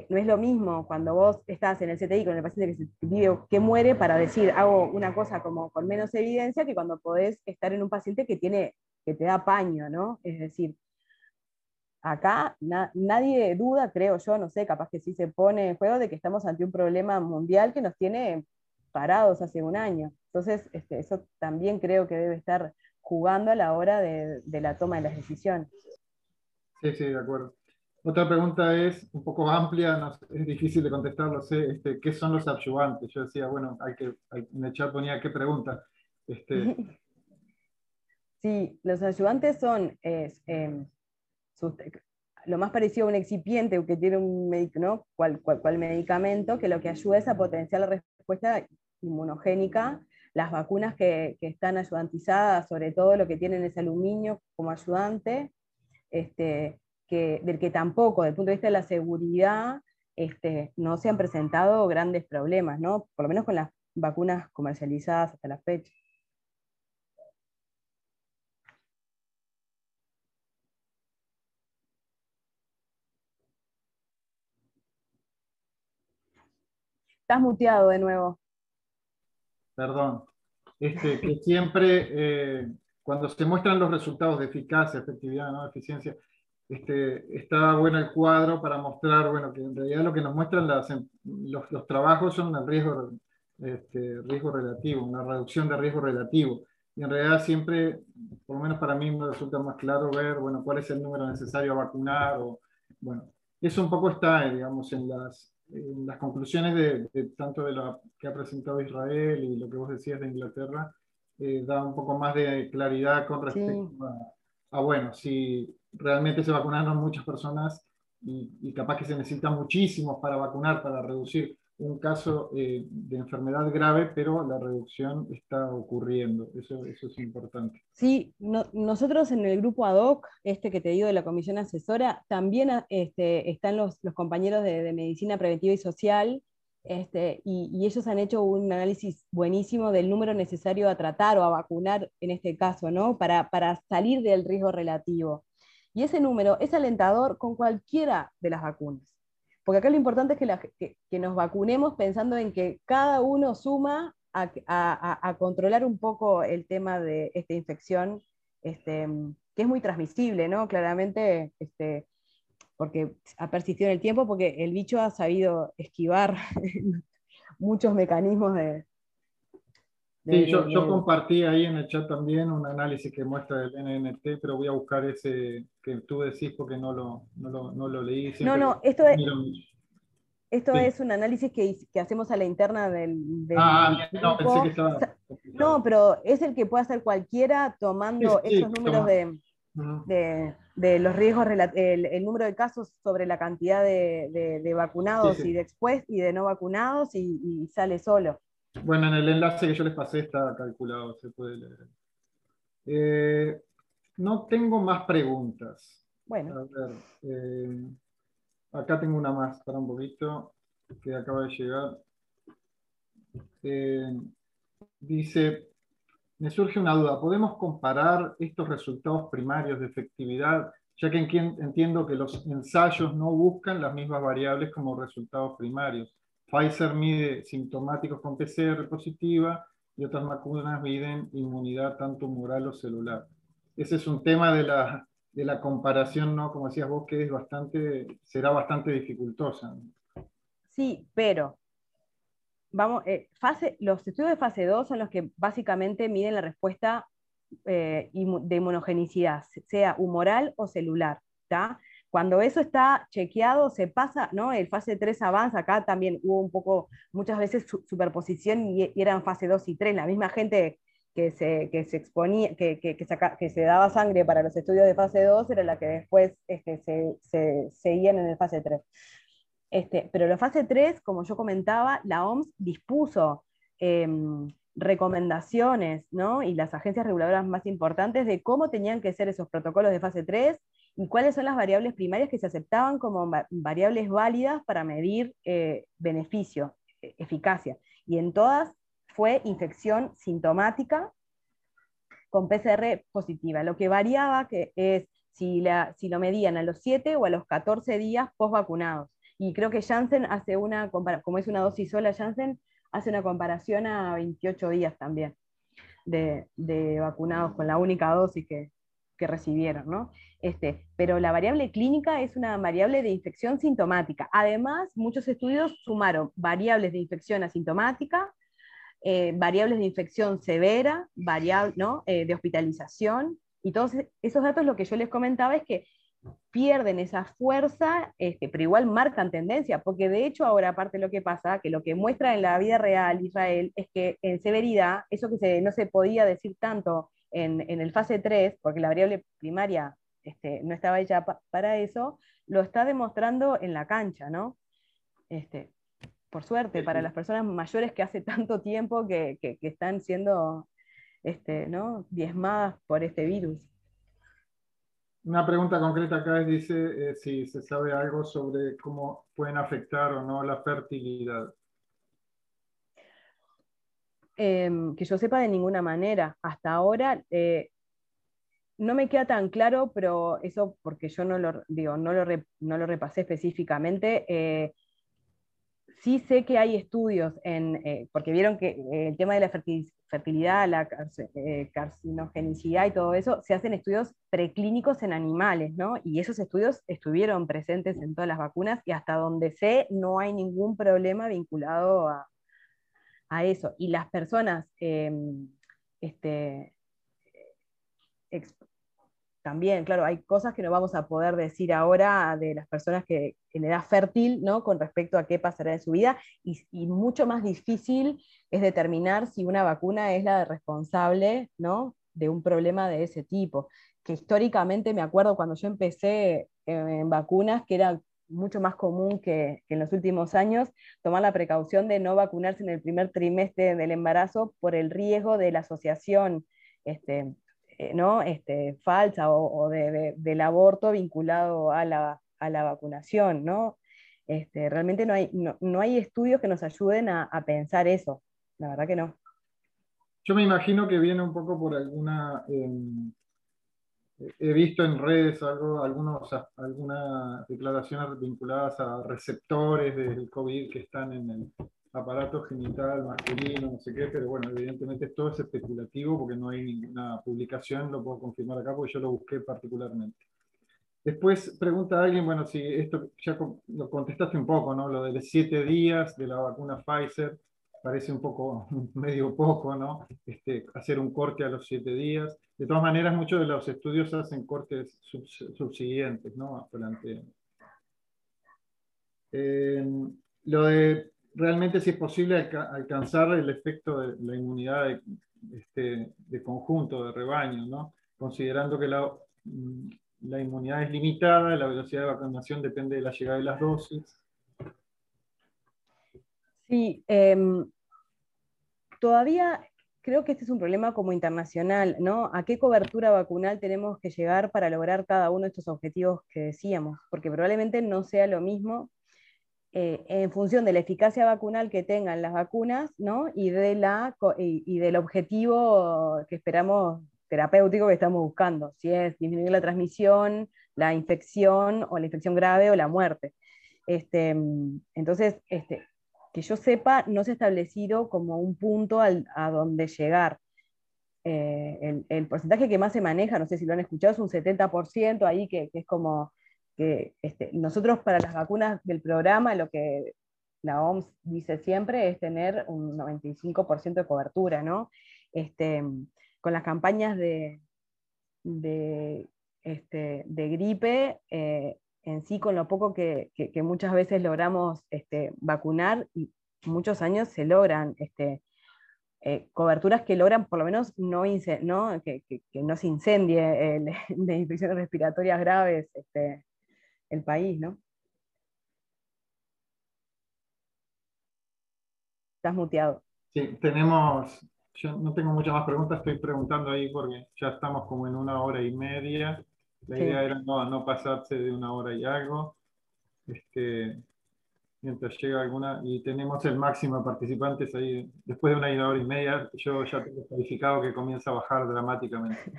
no es lo mismo cuando vos estás en el CTI con el paciente que, se vive, que muere para decir hago una cosa como con menos evidencia que cuando podés estar en un paciente que tiene que te da paño, ¿no? Es decir, acá nadie duda, creo yo, no sé, capaz que sí se pone en juego de que estamos ante un problema mundial que nos tiene parados hace un año. Entonces, este, eso también creo que debe estar jugando a la hora de, la toma de las decisiones. Sí, sí, de acuerdo. Otra pregunta es un poco amplia, es difícil de contestar, lo sé. Este, ¿Qué son los adyuvantes? Yo decía, bueno, hay que, en el chat ponía qué pregunta. Este, Sí, los ayudantes son em, lo más parecido a un excipiente que tiene un ¿no? cual, cual, medicamento que lo que ayuda es a potenciar la respuesta inmunogénica. Las vacunas que, están ayudantizadas, sobre todo lo que tienen ese aluminio como ayudante, este, del que tampoco, desde el punto de vista de la seguridad, este, no se han presentado grandes problemas, ¿no? Por lo menos con las vacunas comercializadas hasta la fecha. Estás muteado de nuevo. Perdón. Este, que siempre, eh, cuando se muestran los resultados de eficacia, efectividad, ¿no? eficiencia, este, está bueno el cuadro para mostrar, bueno, que en realidad lo que nos muestran las, los, los, trabajos son el riesgo, este, riesgo relativo, una reducción de riesgo relativo. Y en realidad siempre, por lo menos para mí me resulta más claro ver, bueno, cuál es el número necesario a vacunar, o, bueno, eso un poco está, digamos, en las, en las conclusiones de, tanto de lo que ha presentado Israel y lo que vos decías de Inglaterra, eh, da un poco más de claridad con respecto a, bueno, si realmente se vacunaron muchas personas y, y, capaz que se necesitan muchísimos para vacunar, para reducir un caso eh, de enfermedad grave, pero la reducción está ocurriendo. Eso, eso es importante. Sí, nosotros en el grupo ad hoc, este que te digo de la comisión asesora, también este, están los, los compañeros de, medicina preventiva y social, este, y, y, ellos han hecho un análisis buenísimo del número necesario a tratar o a vacunar en este caso, ¿no? Para, para salir del riesgo relativo. Y ese número es alentador con cualquiera de las vacunas. Porque acá lo importante es que, nos vacunemos pensando en que cada uno suma a, controlar un poco el tema de esta infección, este, que es muy transmisible, ¿no? Claramente, este, porque ha persistido en el tiempo, porque el bicho ha sabido esquivar muchos mecanismos de, Sí, yo, yo, compartí ahí en el chat también un análisis que muestra el NNT, pero voy a buscar ese que tú decís porque no lo, no lo, no lo leí. No, no, esto es, esto es un análisis que, que, hacemos a la interna del... ah, no, pensé que estaba... No, pero es el que puede hacer cualquiera tomando esos números de, de, de, los riesgos, el, el, número de casos sobre la cantidad de, de vacunados y de expuestos y de no vacunados y, y sale solo. Bueno, en el enlace que yo les pasé está calculado, se puede leer. Eh, no tengo más preguntas. Bueno. A ver, eh, acá tengo una más para un poquito que acaba de llegar. Eh, dice, me surge una duda, ¿podemos comparar estos resultados primarios de efectividad, ya que entiendo que los ensayos no buscan las mismas variables como resultados primarios? Pfizer mide sintomáticos con PCR positiva y otras vacunas miden inmunidad tanto humoral o celular. Ese es un tema de la, de la comparación, ¿no? Como decías vos, que es bastante, será bastante dificultosa. Sí, pero vamos, eh, fase, los estudios de fase 2 son los que básicamente miden la respuesta eh, de inmunogenicidad, sea humoral o celular. ¿está? Cuando eso está chequeado, se pasa, ¿no? El fase 3 avanza, acá también hubo un poco, muchas veces superposición y, eran fase 2 y 3, la misma gente que se, que se exponía, que, que, se daba sangre para los estudios de fase 2 era la que después este, se, se, seguían en el fase 3. Este, pero la fase 3, como yo comentaba, la OMS dispuso em, recomendaciones, ¿no? Y las agencias reguladoras más importantes de cómo tenían que ser esos protocolos de fase 3 y cuáles son las variables primarias que se aceptaban como variables válidas para medir eh, beneficio, e-, eficacia. Y en todas fue infección sintomática con PCR positiva. Lo que variaba que es si, la, si lo medían a los 7 o a los 14 días post vacunados. Y creo que Janssen hace una, como es una dosis sola, Janssen hace una comparación a 28 días también de, de vacunados con la única dosis que, que recibieron, ¿no? Este, pero la variable clínica es una variable de infección sintomática. Además, muchos estudios sumaron variables de infección asintomática, eh, variables de infección severa, variable, ¿no? Eh, de hospitalización, y todos esos datos lo que yo les comentaba es que pierden esa fuerza, este, pero igual marcan tendencia, porque de hecho ahora aparte lo que pasa, que lo que muestra en la vida real Israel es que en severidad, eso que no se podía decir tanto en, el fase 3, porque la variable primaria este, no estaba hecha para eso, lo está demostrando en la cancha, ¿no? Este, por suerte, para las personas mayores que hace tanto tiempo que, están siendo este, ¿no? diezmadas por este virus. Una pregunta concreta acá es, dice eh, si se sabe algo sobre cómo pueden afectar o no la fertilidad. Em, que yo sepa de ninguna manera. Hasta ahora eh, no me queda tan claro, pero eso porque yo no lo, digo, no lo, no lo repasé específicamente. Eh, sí sé que hay estudios, en, eh, porque vieron que el tema de la fertilidad, la carcinogenicidad y todo eso, se hacen estudios preclínicos en animales, ¿no? Y esos estudios estuvieron presentes en todas las vacunas y hasta donde sé no hay ningún problema vinculado a, a eso. Y las personas em, este, también, claro, hay cosas que no vamos a poder decir ahora de las personas que en edad fértil, ¿no? Con respecto a qué pasará en su vida, y, mucho más difícil es determinar si una vacuna es la responsable, ¿no? De un problema de ese tipo. Que históricamente me acuerdo cuando yo empecé en, vacunas, que era mucho más común que, en los últimos años, tomar la precaución de no vacunarse en el primer trimestre del embarazo por el riesgo de la asociación este, eh, ¿no? este, falsa o, del aborto vinculado a la, vacunación. ¿no? Este, realmente no hay, no, hay estudios que nos ayuden a, pensar eso, la verdad que no. Yo me imagino que viene un poco por alguna... Em, he visto en redes algo, algunos, algunas declaraciones vinculadas a receptores del COVID que están en el, aparato genital masculino, no sé qué, pero bueno, evidentemente todo es especulativo porque no hay ninguna publicación, lo puedo confirmar acá porque yo lo busqué particularmente. Después pregunta alguien, bueno, si esto ya lo contestaste un poco, ¿no? Lo de los siete días de la vacuna Pfizer, parece un poco, medio poco, ¿no? Este, hacer un corte a los siete días. De todas maneras, muchos de los estudios hacen cortes subsiguientes, ¿no? Eh, lo de realmente si es posible alcanzar el efecto de la inmunidad de, este, de conjunto, de rebaño, ¿no? considerando que la, mm, la inmunidad es limitada, la velocidad de vacunación depende de la llegada de las dosis. Sí, em, todavía creo que este es un problema como internacional, ¿no? ¿A qué cobertura vacunal tenemos que llegar para lograr cada uno de estos objetivos que decíamos? Porque probablemente no sea lo mismo eh, en función de la eficacia vacunal que tengan las vacunas ¿no? y, de la, y, del objetivo que esperamos terapéutico que estamos buscando, si es disminuir la transmisión, la infección o la infección grave o la muerte. Este, entonces, este, que yo sepa, no se ha establecido como un punto a donde llegar. Eh, el, el, porcentaje que más se maneja, no sé si lo han escuchado, es un 70% ahí, que, que es como que este, nosotros para las vacunas del programa lo que la OMS dice siempre es tener un 95% de cobertura, ¿no? Este, con las campañas de, de, este, gripe, eh, en sí con lo poco que, muchas veces logramos este, vacunar, y muchos años se logran este, eh, coberturas que logran por lo menos no, no que, no se incendie de infecciones respiratorias graves este, el país, ¿no? Estás muteado. Sí, tenemos, yo no tengo muchas más preguntas, estoy preguntando ahí porque ya estamos como en una hora y media. La idea era no, pasarse de una hora y algo. Este, mientras llega alguna, y tenemos el máximo de participantes ahí, después de una hora y media, yo ya tengo calificado que comienza a bajar dramáticamente.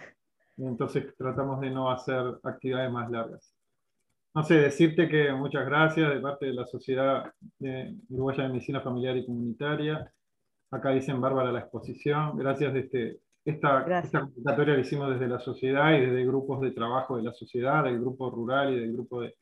entonces tratamos de no hacer actividades más largas. No sé, decirte que muchas gracias de parte de la Sociedad de Uruguaya de Medicina Familiar y Comunitaria. Acá dicen Bárbara la exposición. Gracias de este, esta, convocatoria que hicimos desde la sociedad y desde grupos de trabajo de la sociedad, del grupo rural y del grupo de,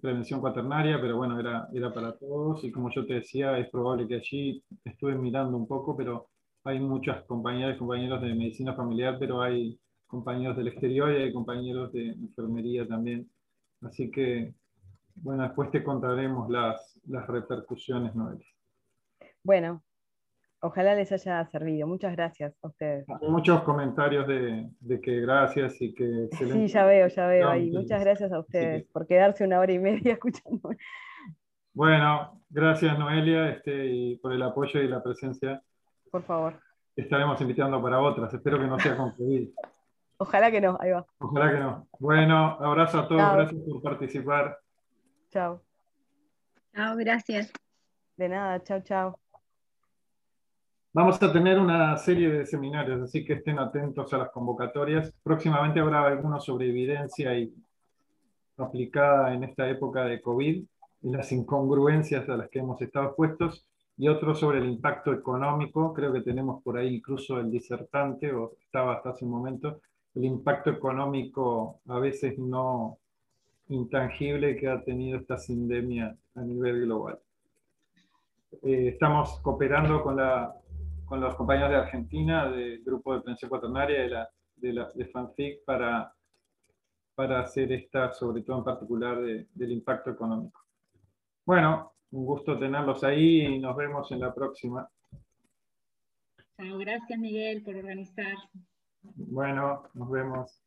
prevención cuaternaria, pero bueno, era, era para todos. Y como yo te decía, es probable que allí estuve mirando un poco, pero hay muchas compañeras y compañeros de medicina familiar, pero hay compañeros del exterior y hay compañeros de enfermería también. Así que, bueno, después te contaremos las, las repercusiones, Noelia. Bueno, ojalá les haya servido. Muchas gracias a ustedes. Hay muchos comentarios de, de que gracias y que excelente. Sí, ya veo, ya veo ahí. Muchas gracias a ustedes por quedarse una hora y media escuchando. Bueno, gracias Noelia este, y por el apoyo y la presencia. Por favor. Estaremos invitando para otras. Espero que no sea con Ojalá que no, ahí va. Ojalá que no. Bueno, abrazo a todos, gracias por participar. Chao. Chao, gracias. De nada, chao, chao. Vamos a tener una serie de seminarios, así que estén atentos a las convocatorias. Próximamente habrá algunos sobre evidencia y aplicada en esta época de COVID. las incongruencias a las que hemos estado expuestos, y otro sobre el impacto económico, creo que tenemos por ahí incluso el disertante, o estaba hasta hace un momento, el impacto económico a veces no intangible que ha tenido esta sindemia a nivel global. Eh, estamos cooperando con, la, con los compañeros de Argentina, del grupo de prensa cuaternaria de, la, de, la, de FANFIC, para, para hacer esta, sobre todo en particular, del impacto económico. Bueno, un gusto tenerlos ahí y nos vemos en la próxima. Chao, gracias Miguel por organizar. Bueno, nos vemos.